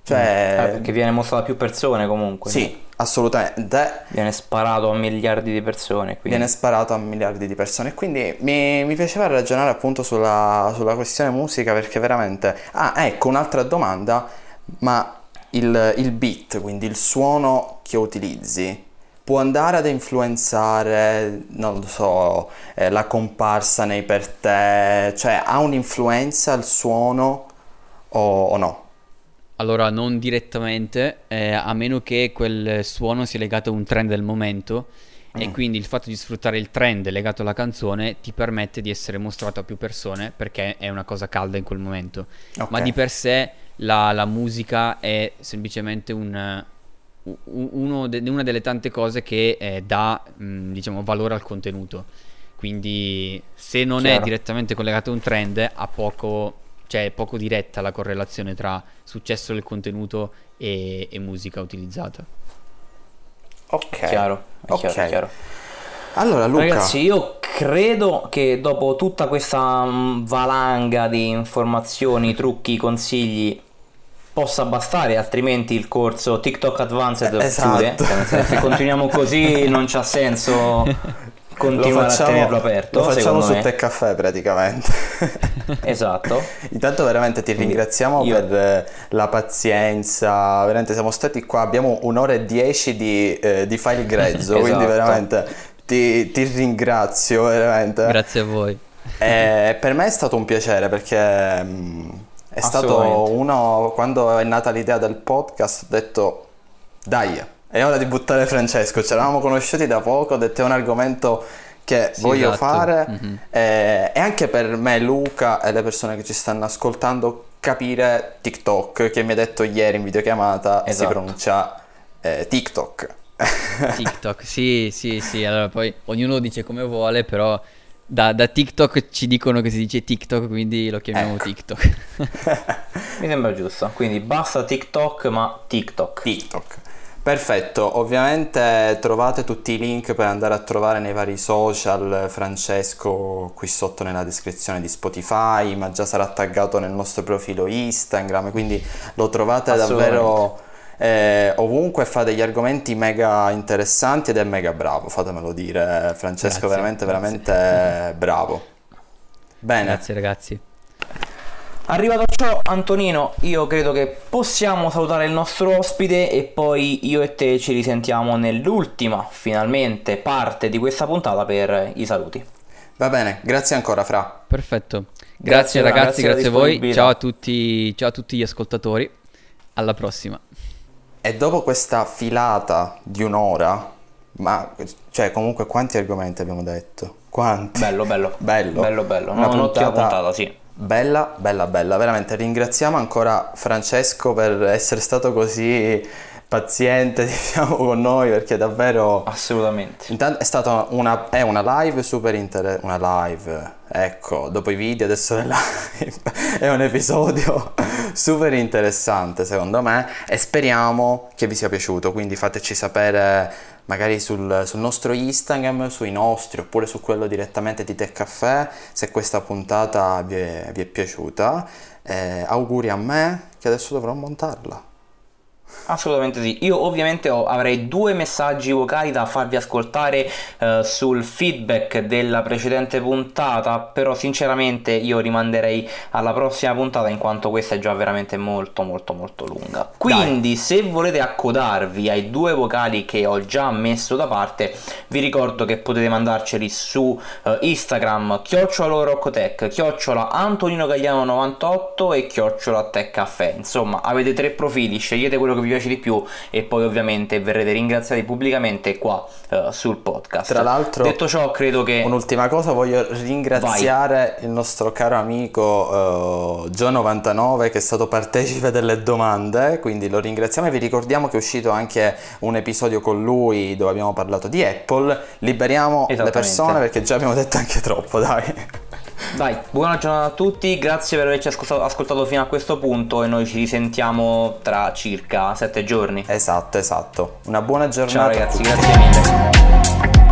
Cioè... Eh, perché viene mostrato a più persone comunque. Sì, assolutamente. Viene sparato a miliardi di persone. Quindi. Viene sparato a miliardi di persone. Quindi mi, mi piaceva ragionare appunto sulla, sulla questione musica perché veramente... Ah, ecco, un'altra domanda. Ma il, il beat, quindi il suono che utilizzi, può andare ad influenzare, non lo so, eh, la comparsa nei per te? Cioè, ha un'influenza il suono o, o no? Allora, non direttamente, eh, a meno che quel suono sia legato a un trend del momento. E Mm. quindi il fatto di sfruttare il trend legato alla canzone ti permette di essere mostrato a più persone perché è una cosa calda in quel momento. Ok. Ma di per sé la, la musica è semplicemente un, de- una delle tante cose che eh, dà mh, diciamo, valore al contenuto. Quindi se non è Chiaro. direttamente collegato a un trend, ha poco, cioè è poco diretta la correlazione tra successo del contenuto e, e musica utilizzata. Ok. Chiaro, è Ok. chiaro, è chiaro. Allora, Luca... Ragazzi, io credo che dopo tutta questa mm, valanga di informazioni, trucchi, consigli possa bastare, altrimenti il corso TikTok Advanced Eh, esatto. chiude. Cioè, Se continuiamo così non c'ha senso continuare a tenerlo aperto, lo facciamo su me. Tech Caffè praticamente. Esatto. Intanto veramente ti Quindi ringraziamo io- per eh, la pazienza, veramente siamo stati qua, abbiamo un'ora e dieci di, eh, di file grezzo, quindi Esatto. veramente ti, ti ringrazio veramente. Grazie a voi. Eh, per me è stato un piacere perché mm, è stato uno, quando è nata l'idea del podcast, ho detto dai, è ora di buttare Francesco, ci eravamo conosciuti da poco, ho detto è un argomento che Sì, voglio esatto. fare Mhm. eh, e anche per me, Luca e le persone che ci stanno ascoltando capire TikTok, che mi ha detto ieri in videochiamata, si Esatto. pronuncia eh, TikTok. TikTok, sì, sì, sì. Allora poi ognuno dice come vuole, però da, da TikTok ci dicono che si dice TikTok, quindi lo chiamiamo Ecco. TikTok. Mi sembra giusto. Quindi basta TikTok, ma TikTok. TikTok. Perfetto, ovviamente trovate tutti i link per andare a trovare nei vari social Francesco qui sotto nella descrizione di Spotify, ma già sarà taggato nel nostro profilo Instagram, quindi lo trovate davvero eh, ovunque, fa degli argomenti mega interessanti ed è mega bravo, fatemelo dire Francesco, Grazie, veramente, grazie. veramente bravo. Bene, Grazie ragazzi. Arrivato a ciò, Antonino, io credo che possiamo salutare il nostro ospite e poi io e te ci risentiamo nell'ultima, finalmente, parte di questa puntata per i saluti. Va bene, grazie ancora Fra. Perfetto. Grazie, grazie ragazzi, grazie, grazie a voi. Ciao a, tutti, ciao a tutti gli ascoltatori. Alla prossima. E dopo questa filata di un'ora, ma cioè comunque quanti argomenti abbiamo detto? Quanti? Bello, bello. Bello. Bello, bello. Una no, puntata, puntata, sì. Bella, bella, bella. Veramente ringraziamo ancora Francesco per essere stato così paziente diciamo con noi perché davvero assolutamente. Intanto è stata una, è una live super interessante una live ecco dopo i video adesso è live. È un episodio super interessante secondo me e speriamo che vi sia piaciuto. Quindi fateci sapere magari sul, sul nostro Instagram sui nostri oppure su quello direttamente di Tech Caffè se questa puntata vi è, vi è piaciuta. Eh, auguri a me che adesso dovrò montarla Assolutamente sì, io ovviamente ho, avrei due messaggi vocali da farvi ascoltare eh, sul feedback della precedente puntata, però sinceramente io rimanderei alla prossima puntata in quanto questa è già veramente molto molto molto lunga. Quindi Dai. se volete accodarvi ai due vocali che ho già messo da parte, vi ricordo che potete mandarceli su eh, Instagram chiocciola Roccotech, chiocciola Antonino Gagliano 98 e chiocciola Tech Caffè. Insomma avete tre profili, scegliete quello che vi piace di più e poi ovviamente verrete ringraziati pubblicamente qua uh, sul podcast. Tra l'altro, detto ciò, credo che un'ultima cosa voglio ringraziare Vai. il nostro caro amico uh, Gio99 che è stato partecipe delle domande, quindi lo ringraziamo e vi ricordiamo che è uscito anche un episodio con lui dove abbiamo parlato di Apple. Liberiamo le persone perché già abbiamo detto anche troppo, dai. Dai, buona giornata a tutti, grazie per averci ascoltato, ascoltato, fino a questo punto e noi ci risentiamo tra circa sette giorni. Esatto, esatto. Una buona giornata. Ciao ragazzi, grazie mille.